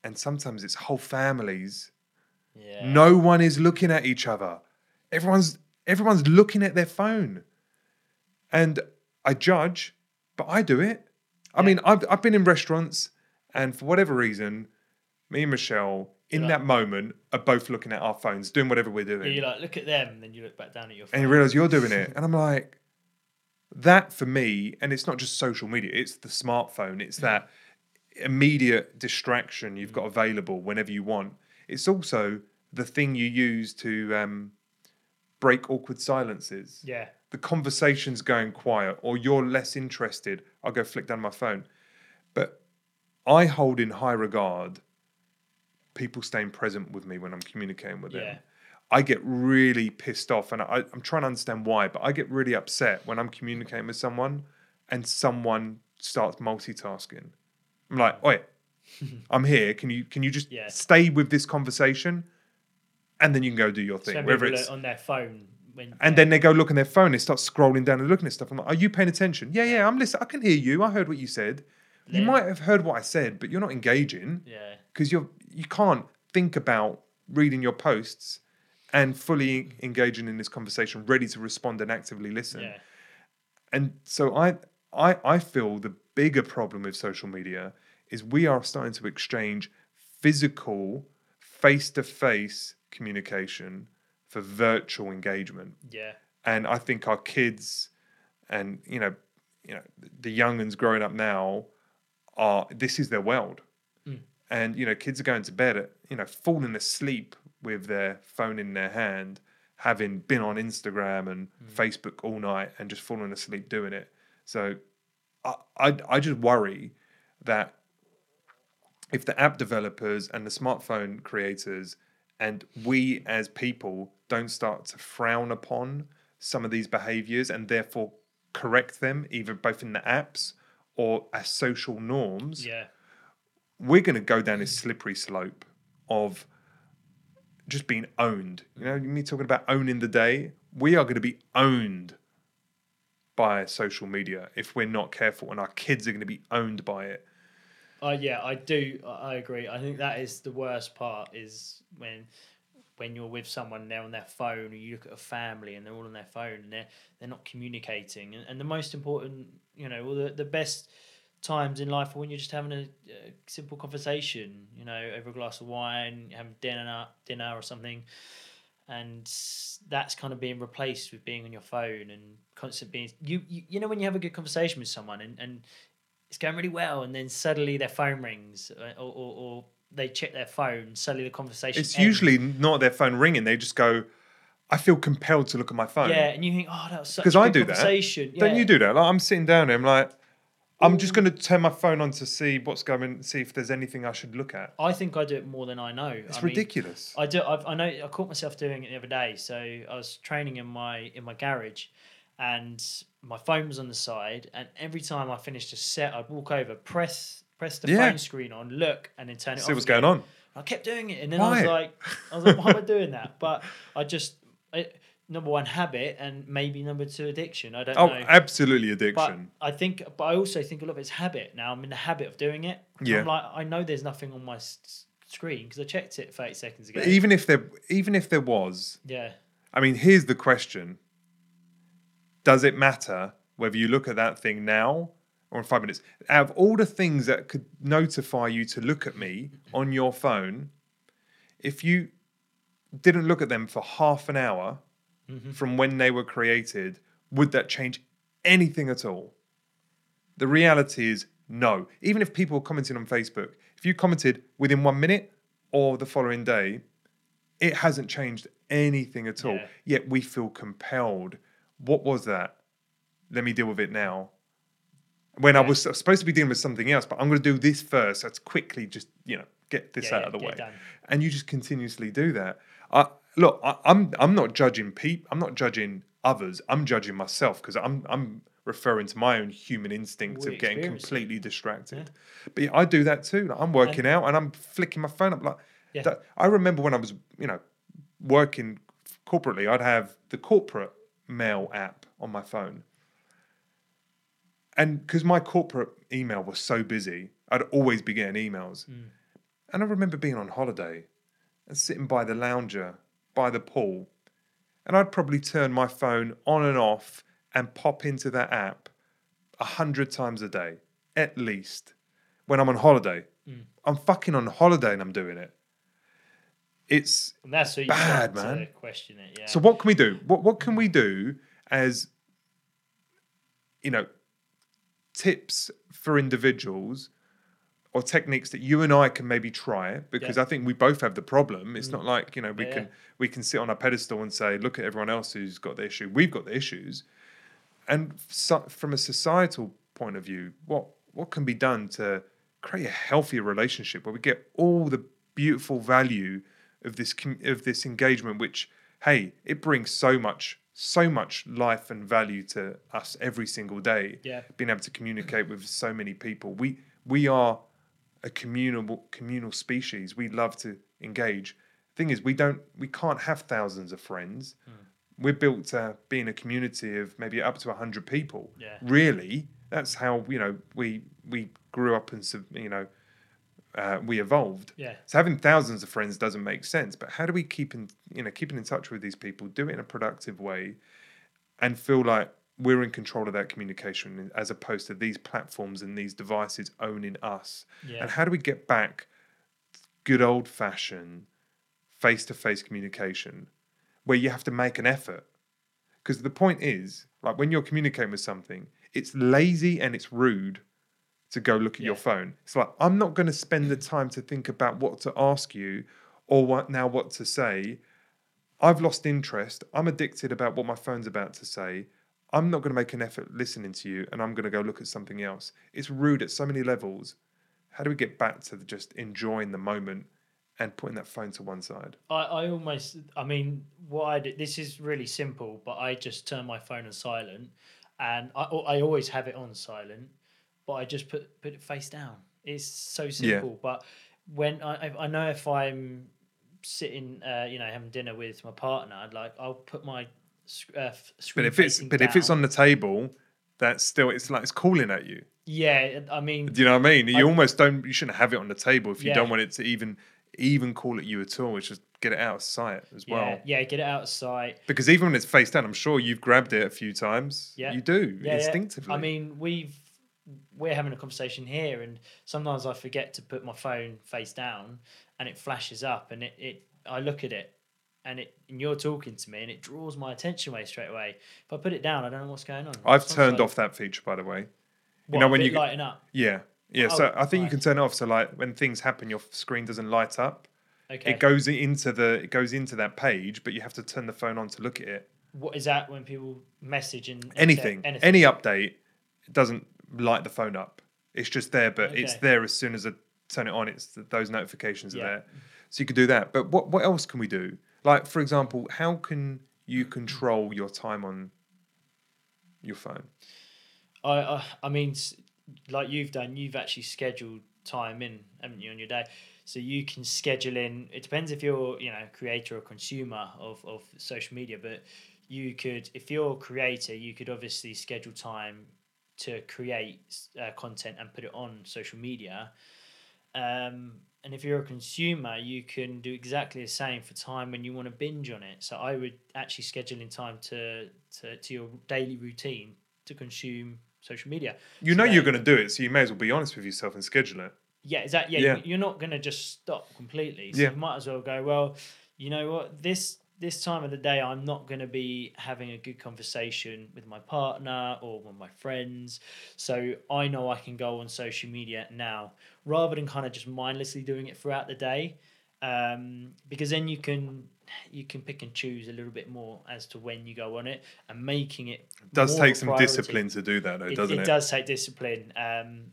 and sometimes it's whole families. Yeah. No one is looking at each other. Everyone's everyone's looking at their phone. And I judge, but I do it. I Yeah. mean, I've I've been in restaurants and for whatever reason, me and Michelle in You're that moment are both looking at our phones, doing whatever we're doing. you like look at them, and then you look back down at your phone. and you realize you're doing it. And I'm like, that for me, and it's not just social media, it's the smartphone, it's that immediate distraction you've got available whenever you want. It's also the thing you use to um, break awkward silences. yeah, The conversation's going quiet, or you're less interested. I'll go flick down my phone. But I hold in high regard people staying present with me when I'm communicating with them. Yeah. I get really pissed off, and I, I'm trying to understand why, but I get really upset when I'm communicating with someone and someone starts multitasking. I'm like, "Oi, I'm here. Can you can you just Yeah. stay with this conversation, and then you can go do your thing, whether it's on their phone when and then they go look on their phone. They start scrolling down and looking at stuff. I'm like, "Are you paying attention? Yeah, yeah. I'm listening. I can hear you. I heard what you said. You might have heard what I said, but you're not engaging yeah, because you're you can't think about reading your posts and fully engaging in this conversation, ready to respond and actively listen. yeah, And so I, I, I feel the bigger problem with social media is we are starting to exchange physical, face-to-face communication for virtual engagement yeah, and I think our kids and you know you know the young uns growing up now are this is their world Mm. and you know kids are going to bed at you know falling asleep with their phone in their hand having been on Instagram and hmm. Facebook all night and just falling asleep doing it. So I, I I just worry that if the app developers and the smartphone creators and we as people don't start to frown upon some of these behaviors and therefore correct them either both in the apps or as social norms yeah, we're going to go down this slippery slope of just being owned you know me talking about owning the day we are going to be owned by social media if we're not careful and our kids are going to be owned by it Uh, yeah, I do. I agree. I think that is the worst part is when when you're with someone they're on their phone, or you look at a family and they're all on their phone and they're they're not communicating. And, and the most important, you know, well, the the best times in life when you're just having a, a simple conversation, you know, over a glass of wine, having dinner dinner or something. And that's kind of being replaced with being on your phone and constant being you, you you know when you have a good conversation with someone and, and it's going really well, and then suddenly their phone rings, uh, or, or, or they check their phone. Suddenly the conversation. It's ends. usually not their phone ringing. They just go, I feel compelled to look at my phone. yeah, and you think, oh, that was such 'Cause a I good do that. conversation. Don't you do that? Like, I'm sitting down here, I'm like, I'm just going to turn my phone on to see what's going, see if there's anything I should look at. I think I do it more than I know. It's I mean, ridiculous. I do. I've, I know. I caught myself doing it the other day. So I was training in my in my garage, and my phone was on the side. And every time I finished a set, I'd walk over, press press the Yeah. phone screen on, look, and then turn it on. see what's again. going on. I kept doing it, and then I was like, I was like, why am I doing that? But I just I, number one habit, and maybe number two addiction. I don't Oh, know. absolutely But addiction. I think, but I also think a lot of it's habit. Now I'm in the habit of doing it. Yeah. I'm like, I know there's nothing on my s- screen because I checked it 30 seconds ago. But even if there, even if there was, yeah, I mean, here's the question: Does it matter whether you look at that thing now or in five minutes? Out of all the things that could notify you to look at me on your phone, if you didn't look at them for half an hour Mm-hmm. from when they were created, would that change anything at all? The reality is no. Even if people were commenting on Facebook, if you commented within one minute or the following day, it hasn't changed anything at all. Yeah. Yet we feel compelled. What was that? Let me deal with it now. When I was supposed to be dealing with something else, but I'm going to do this first. Let's quickly just you know get this Yeah, out of the way, done. and you just continuously do that. I, look, I, I'm I'm not judging people. I'm not judging others. I'm judging myself because I'm I'm referring to my own human instinct of getting completely distracted. But yeah, I do that too. Like, I'm working out and I'm flicking my phone up. Like Yeah. that, I remember when I was, you know, working corporately, I'd have the corporate mail app on my phone. And because my corporate email was so busy, I'd always be getting emails. And I remember being on holiday and sitting by the lounger by the pool. And I'd probably turn my phone on and off and pop into that app a hundred times a day, at least, when I'm on holiday. Mm. I'm fucking on holiday and I'm doing it. It's And that's what you Bad, man. question it. Yeah. so what can we do? What what can we do as you know tips for individuals or techniques that you and I can maybe try because Yeah. I think we both have the problem. It's mm. not like, you know, we Yeah, can yeah. we can sit on a pedestal and say, look at everyone else who's got the issue. We've got the issues. And so, from a societal point of view, what what can be done to create a healthier relationship where we get all the beautiful value of this of this engagement which hey it brings so much so much life and value to us every single day Yeah. being able to communicate with so many people we we are a communal communal species. We love to engage. Thing is we don't we can't have thousands of friends. We're built to be in a community of maybe up to 100 people. Yeah. really that's how you know we we grew up and you know uh, we evolved. Yeah. so having thousands of friends doesn't make sense but how do we keep in you know keeping in touch with these people do it in a productive way and feel like we're in control of that communication as opposed to these platforms and these devices owning us. Yeah. and how do we get back good old fashioned face to face communication where you have to make an effort? Because the point is like when you're communicating with something it's lazy and it's rude to go look at your phone. It's like i'm not going to spend the time to think about what to ask you or what now what to say. I've lost interest. I'm addicted about what my phone's about to say i'm not going to make an effort listening to you and i'm going to go look at something else it's rude at so many levels how do we get back to the- just enjoying the moment and putting that phone to one side I, I almost, I mean, what I do, this is really simple, but I just turn my phone on silent and I, I always have it on silent, but I just put, put it face down. It's so simple. But when I, I know if I'm sitting, uh, you know, having dinner with my partner, I'd like, I'll put my uh, but if it's but if it's on the table that's still it's like it's calling at you yeah, I mean, Do you know what I mean? You I- almost don't. You shouldn't have it on the table if you Yeah. don't want it to even even call at you at all. It's just get it out of sight as well. yeah, yeah, get it out of sight. Because even when it's face down, I'm sure you've grabbed it a few times. Yeah. You do Yeah, yeah. instinctively. I mean, we've we're having a conversation here, and sometimes I forget to put my phone face down, and it flashes up, and it, it I look at it, and it and you're talking to me, and it draws my attention away straight away. If I put it down, I don't know what's going on. I've It's turned silent. off that feature, by the way. What, know of when you- lighting up. Yeah, yeah. Oh, so I think you can turn it off. So like when things happen, your screen doesn't light up. Okay. It goes into the it goes into that page, but you have to turn the phone on to look at it. what is that when people message and, anything, anything? any update, doesn't light the phone up. It's just there, but it's there as soon as I turn it on. It's those notifications are Yeah. there, so you could do that. But what what else can we do? Like for example, how can you control your time on your phone? I, I I mean, like you've done, you've actually scheduled time in, haven't you, on your day? So you can schedule in. It depends if you're, you know, creator or consumer of of social media, but you could, if you're a creator, you could obviously schedule time to create uh, content and put it on social media. Um, and if you're a consumer, you can do exactly the same for time when you want to binge on it. So I would actually schedule in time to to, to your daily routine to consume social media. You So know you're going to do it, so you may as well be honest with yourself and schedule it. Yeah, is that yeah? Yeah. you- You're not going to just stop completely. So Yeah. you might as well go. Well, you know what? This this time of the day, I'm not going to be having a good conversation with my partner or with my friends. So I know I can go on social media now, rather than kind of just mindlessly doing it throughout the day. Um, because then you can you can pick and choose a little bit more as to when you go on it and making it It does take some priority discipline to do that, though, it, doesn't it it? does take discipline um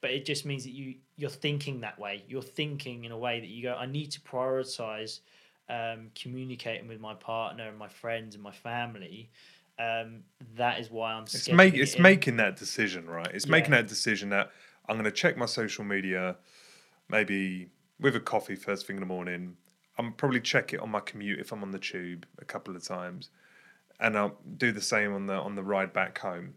but it just means that you you're thinking that way you're thinking in a way that you go i need to prioritize um communicating with my partner and my friends and my family Um, that is why I'm. It's make it's it making that decision, right? It's making that decision that I'm going to check my social media, maybe with a coffee first thing in the morning. I'm probably check it on my commute if I'm on the tube a couple of times, and I'll do the same on the on the ride back home.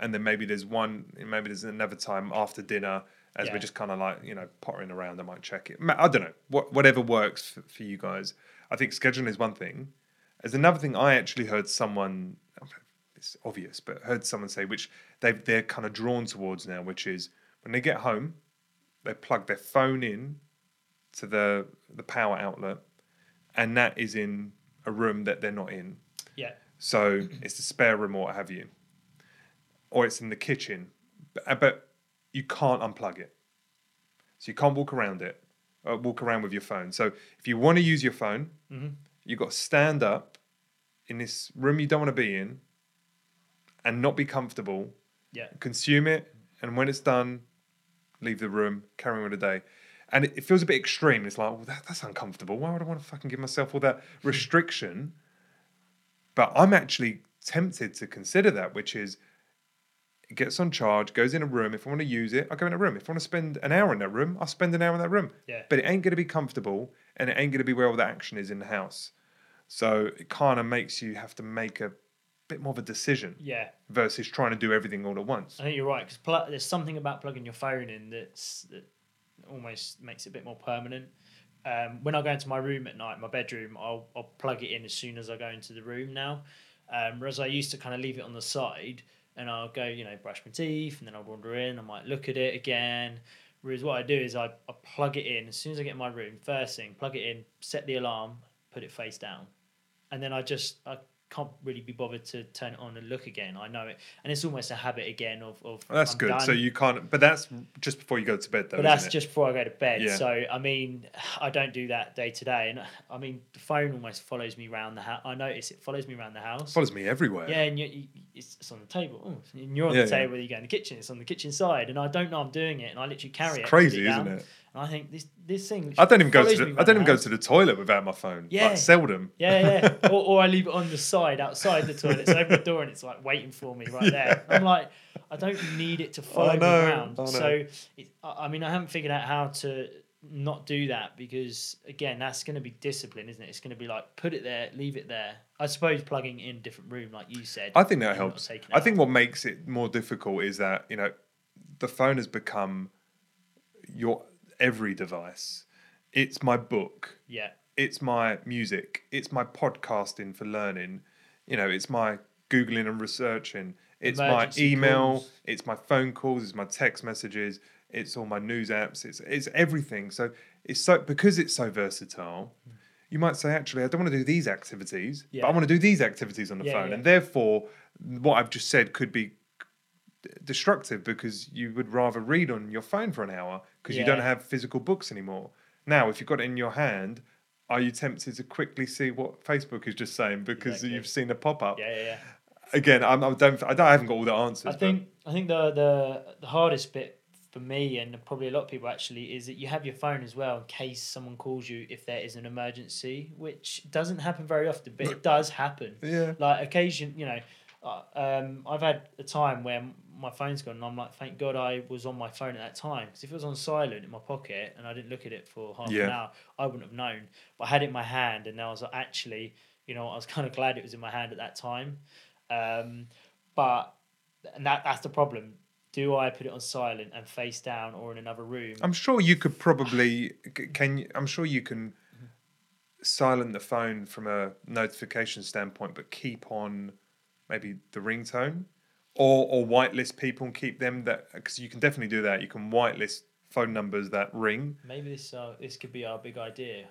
And then maybe there's one, maybe there's another time after dinner as Yeah. we're just kind of like you know pottering around. I might check it. I don't know what whatever works for, for you guys. I think scheduling is one thing. There's another thing I actually heard someone. It's obvious, but heard someone say which they they're kind of drawn towards now, which is when they get home, they plug their phone in to the the power outlet, and that is in a room that they're not in. Yeah. So it's the spare room or what have you, or it's in the kitchen, but, but you can't unplug it. So you can't walk around it, uh, walk around with your phone. So if you want to use your phone, Mhm. you've got to stand up in this room you don't want to be in, and not be comfortable. Yeah. Consume it, and when it's done, leave the room, carry on with the day. And it, it feels a bit extreme. It's like, well, that, that's uncomfortable. Why would I want to fucking give myself all that restriction? But I'm actually tempted to consider that, which is gets on charge, goes in a room. If I want to use it, I go in a room. If I want to spend an hour in that room, I'll spend an hour in that room. Yeah. But it ain't going to be comfortable and it ain't going to be where all the action is in the house. So it kind of makes you have to make a bit more of a decision Yeah. versus trying to do everything all at once. I think you're right because pl- there's something about plugging your phone in that's that almost makes it a bit more permanent. Um, when I go into my room at night, my bedroom, I'll, I'll plug it in as soon as I go into the room now. Um, whereas I used to kind of leave it on the side and I'll go, you know, brush my teeth and then I'll wander in. I might look at it again. Whereas what I do is I, I plug it in as soon as I get in my room. First thing, plug it in, set the alarm, put it face down, and then I just I can't really be bothered to turn it on and look again. I know it, and it's almost a habit again of of. That's I'm good. So you can't, but that's just before you go to bed, though. But that's it? just before I go to bed. Yeah. So I mean, I don't do that day to day, and I mean the phone almost follows me around the house. I notice it follows me around the house. follows me everywhere. Yeah, and you, you, it's, it's on the table. And you're on Yeah, the yeah. table. You go in the kitchen. It's on the kitchen side, and I don't know I'm doing it, and I literally carry It's it. crazy, it isn't it? I think this this thing. I don't even go to the, I don't even go to the toilet without my phone. Yeah. Like, seldom. Yeah, yeah. or, or I leave it on the side outside the toilet. It's over the door and it's like waiting for me right there. I'm like, I don't need it to follow I know, me around. I know. So, it, I I mean, I haven't figured out how to not do that because, again, that's going to be discipline, isn't it? It's going to be like, put it there, leave it there. I suppose plugging in a different room, like you said. I think that helps. I think what makes it more difficult is that you know the phone has become your every device. It's my book. Yeah, It's my music. It's my podcasting for learning. You know, it's my googling and researching. It's Emergency my email. calls. It's my phone calls. It's my text messages. It's all my news apps. It's it's everything. So it's so because it's so versatile. Hmm. You might say, actually, I don't want to do these activities, but I want to do these activities on the Yeah, phone, yeah. and therefore, what I've just said could be destructive because you would rather read on your phone for an hour because you don't have physical books anymore. Now, if you've got it in your hand, are you tempted to quickly see what Facebook is just saying because Exactly. you've seen a pop up? yeah, yeah, yeah. Again, I'm, I don't, I don't, I haven't got all the answers. I think I think the the the hardest bit for me and probably a lot of people actually is that you have your phone as well in case someone calls you if there is an emergency, which doesn't happen very often, but it does happen. yeah, Like occasion, you know, uh, um, I've had a time where my phone's gone and I'm like, thank God I was on my phone at that time. Because if it was on silent in my pocket and I didn't look at it for half an hour, I wouldn't have known. But I had it in my hand and I was like, actually, you know, I was kind of glad it was in my hand at that time. Um, but and that that's the problem. Do I put it on silent and face down or in another room? I'm sure you could probably can. I'm sure you can silent the phone from a notification standpoint, but keep on maybe the ringtone, or or whitelist people and keep them that because you can definitely do that. You can whitelist phone numbers that ring. Maybe this uh, this could be our big idea.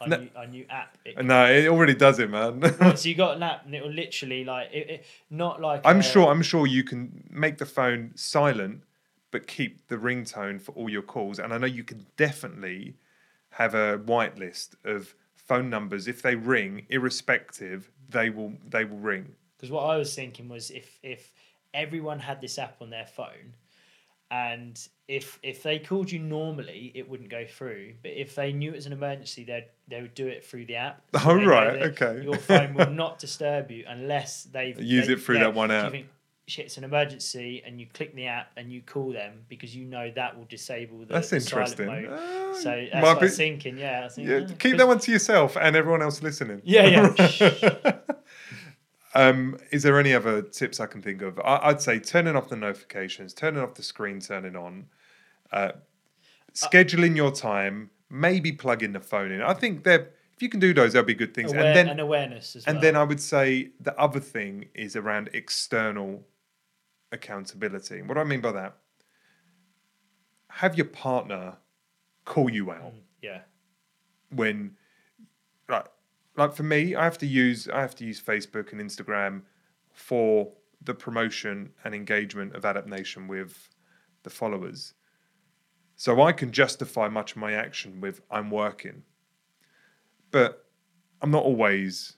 Our, No. new, our new app. It No, it already does it, man. so you got an app and it will literally like it, it not like I'm uh, sure. I'm sure you can make the phone silent, but keep the ringtone for all your calls. And I know you can definitely have a whitelist of phone numbers. If they ring, irrespective, they will they will ring. Because what I was thinking was if if everyone had this app on their phone and if if they called you normally, it wouldn't go through. But if they knew it was an emergency, they they would do it through the app. Oh, right, okay. Your phone will not disturb you unless they've Use they- it through that one so app. think, Shit, it's an emergency, and you click the app and you call them because you know that will disable the, That's the silent interesting. mode. Ah, So that's what I be- was thinking. Yeah, I Yeah, oh, keep that one to yourself and everyone else listening. Yeah, yeah. um, is there any other tips I can think of? I, I'd say turning off the notifications, turning off the screen, turning on, uh, scheduling your time, maybe plugging the phone in. I think that if you can do those, there'll be good things. Aware, and then and awareness as and well. then I would say the other thing is around external accountability. What do I mean by that? Have your partner call you out yeah, when like like for me, I have to use I have to use Facebook and Instagram for the promotion and engagement of Adapt Nation with the followers. So I can justify much of my action with I'm working. But I'm not always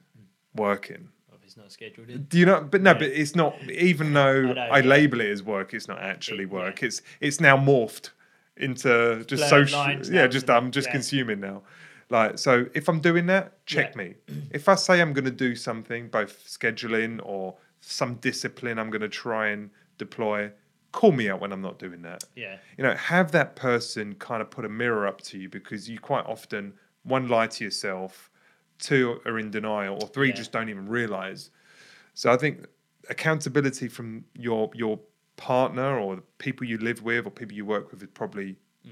working. it's not scheduled in. Do you know? But no, Yeah. but it's not. Even though I know, I yeah. label it as work, it's not actually It- work. yeah. It's it's now morphed into just Blurred social. Yeah, just? I'm just consuming now. Like so, if I'm doing that, check Yeah. me. If I say I'm going to do something, both scheduling or some discipline, I'm going to try and deploy. Call me out when I'm not doing that Yeah, you know have that person kind of put a mirror up to you because you quite often one lie to yourself two are in denial or three Yeah. just don't even realize so i think accountability from your your partner or the people you live with or people you work with is probably mm.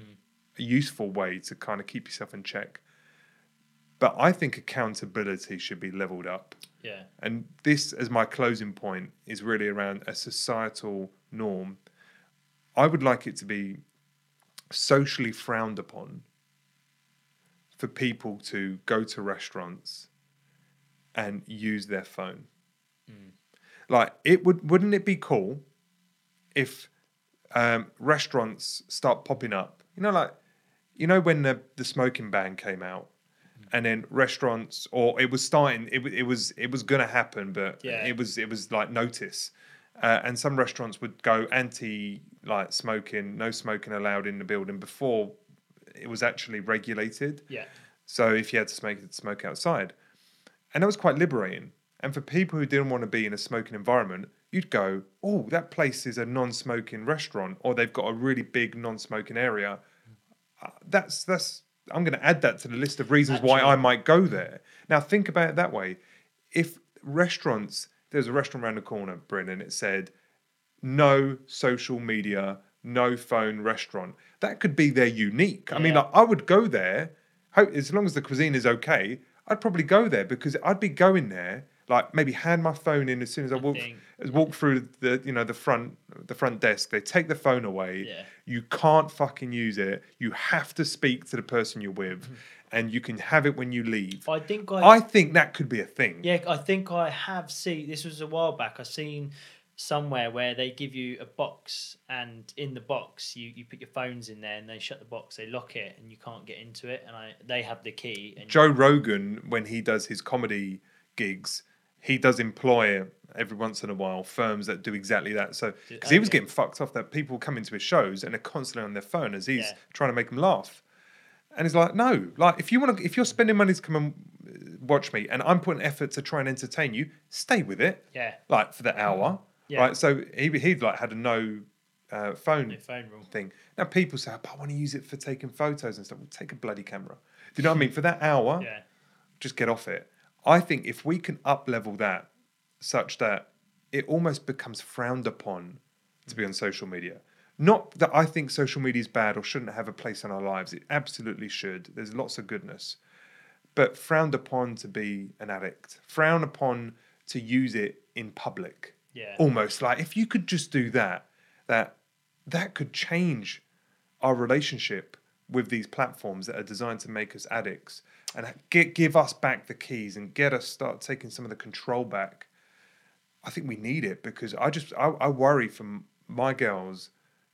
a useful way to kind of keep yourself in check but i think accountability should be leveled up yeah, and this, as my closing point, is really around a societal norm. I would like it to be socially frowned upon for people to go to restaurants and use their phone. Like it would wouldn't it be cool if um, restaurants start popping up? You know, like you know when the the smoking ban came out, and then restaurants or it was starting. It it was it was gonna happen, but Yeah. it was it was like notice. Uh, and some restaurants would go anti like smoking, no smoking allowed in the building before it was actually regulated. yeah, So if you had to smoke, smoke outside. And that was quite liberating. And for people who didn't want to be in a smoking environment, you'd go, oh, that place is a non smoking restaurant, or they've got a really big non smoking area. Uh, That's, that's, I'm going to add that to the list of reasons why I might go there. Now, think about it that way. If restaurants, there's a restaurant around the corner, Bryn, and it said, no social media, no phone restaurant. That could be their unique. I mean, like, I would go there, as long as the cuisine is okay. I'd probably go there because I'd be going there, like maybe hand my phone in as soon as I walk, think- as walk through the you know the front the front desk. They take the phone away. Yeah. You can't fucking use it. You have to speak to the person you're with, mm-hmm. and you can have it when you leave. I think I, I think that could be a thing. yeah, I think I have seen. This was a while back. I seen somewhere where they give you a box, and in the box you, you put your phones in there, and they shut the box, they lock it, and you can't get into it. And I they have the key. And Joe Rogan, when he does his comedy gigs, he does employ every once in a while firms that do exactly that. So because he was getting fucked off that people come into his shows and they're constantly on their phone as he's Yeah. trying to make them laugh. And he's like, no, like if you want to, if you're spending money to come and uh, watch me, and I'm putting effort to try and entertain you, stay with it, yeah, like for the hour, Yeah. right? So he he like had a no uh, phone phone rule. thing. Now people say, "But I want to use it for taking photos and stuff." Well, take a bloody camera. Do you know what I mean? For that hour, Yeah, just get off it. I think if we can up level that such that it almost becomes frowned upon to be on social media. Not that I think social media is bad or shouldn't have a place in our lives. It absolutely should. There's lots of goodness. But frowned upon to be an addict, frowned upon to use it in public. Yeah. Almost like if you could just do that, that that could change our relationship with these platforms that are designed to make us addicts and get, give us back the keys and get us start taking some of the control back. I think we need it because I just I, I worry from my girls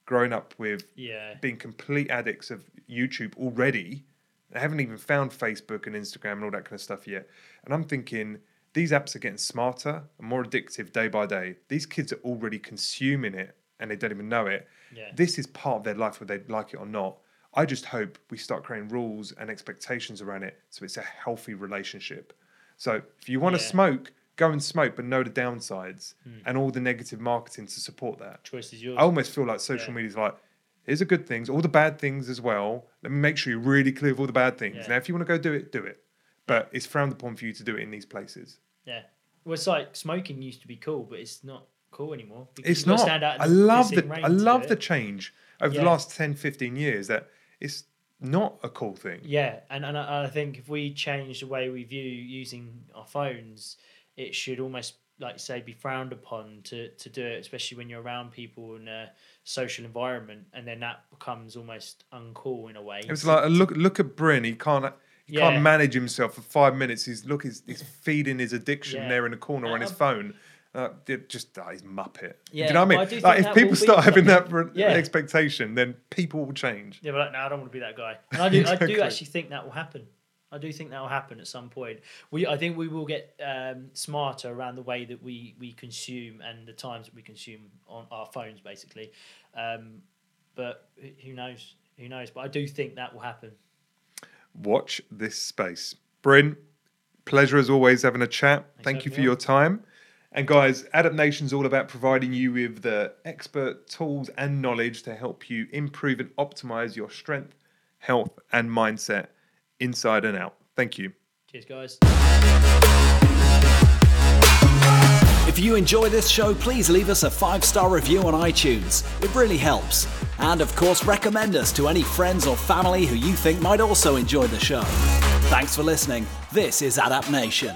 growing up with yeah, being complete addicts of YouTube already. They haven't even found Facebook and Instagram and all that kind of stuff yet. And I'm thinking these apps are getting smarter and more addictive day by day. These kids are already consuming it and they don't even know it. Yeah. This is part of their life, whether they like it or not. I just hope we start creating rules and expectations around it so it's a healthy relationship. So if you want to Yeah. smoke, go and smoke, but know the downsides hmm. and all the negative marketing to support that. Choice is yours. I almost feel like social Yeah. media is like, here's the good things, all the bad things as well. Let me make sure you're really clear of all the bad things. Yeah. Now, if you want to go do it, do it. But it's frowned upon for you to do it in these places. Yeah. Well, it's like smoking used to be cool, but it's not cool anymore. It's you've got to not. stand out I love the I love the change over the last 10, 15 years that it's not a cool thing. Yeah, and, and I I think if we change the way we view using our phones, it should almost like say be frowned upon to to do it, especially when you're around people in a social environment, and then that becomes almost uncool in a way. It was like look look at Bryn. He can't he Yeah. can't manage himself for five minutes. He's look he's, he's feeding his addiction Yeah. there in the corner on his phone. Uh, it just uh, he's muppet. Yeah, do you know what I mean? I like if people will be start having that something. for Yeah. expectation, then people will change. Yeah, but like, no, I don't want to be that guy. And I do, I do actually think that will happen. I do think that will happen at some point. We, I think we will get um, smarter around the way that we we consume and the times that we consume on our phones, basically. Um, but who- who knows? Who knows? But I do think that will happen. Watch this space. Bryn, pleasure as always having a chat. Thank you for your time. And guys, Adapt Nation's all about providing you with the expert tools and knowledge to help you improve and optimize your strength, health, and mindset inside and out. Thank you. Cheers, guys. If you enjoy this show, please leave us a five star review on iTunes. It really helps. And of course, recommend us to any friends or family who you think might also enjoy the show. Thanks for listening. This is Adapt Nation.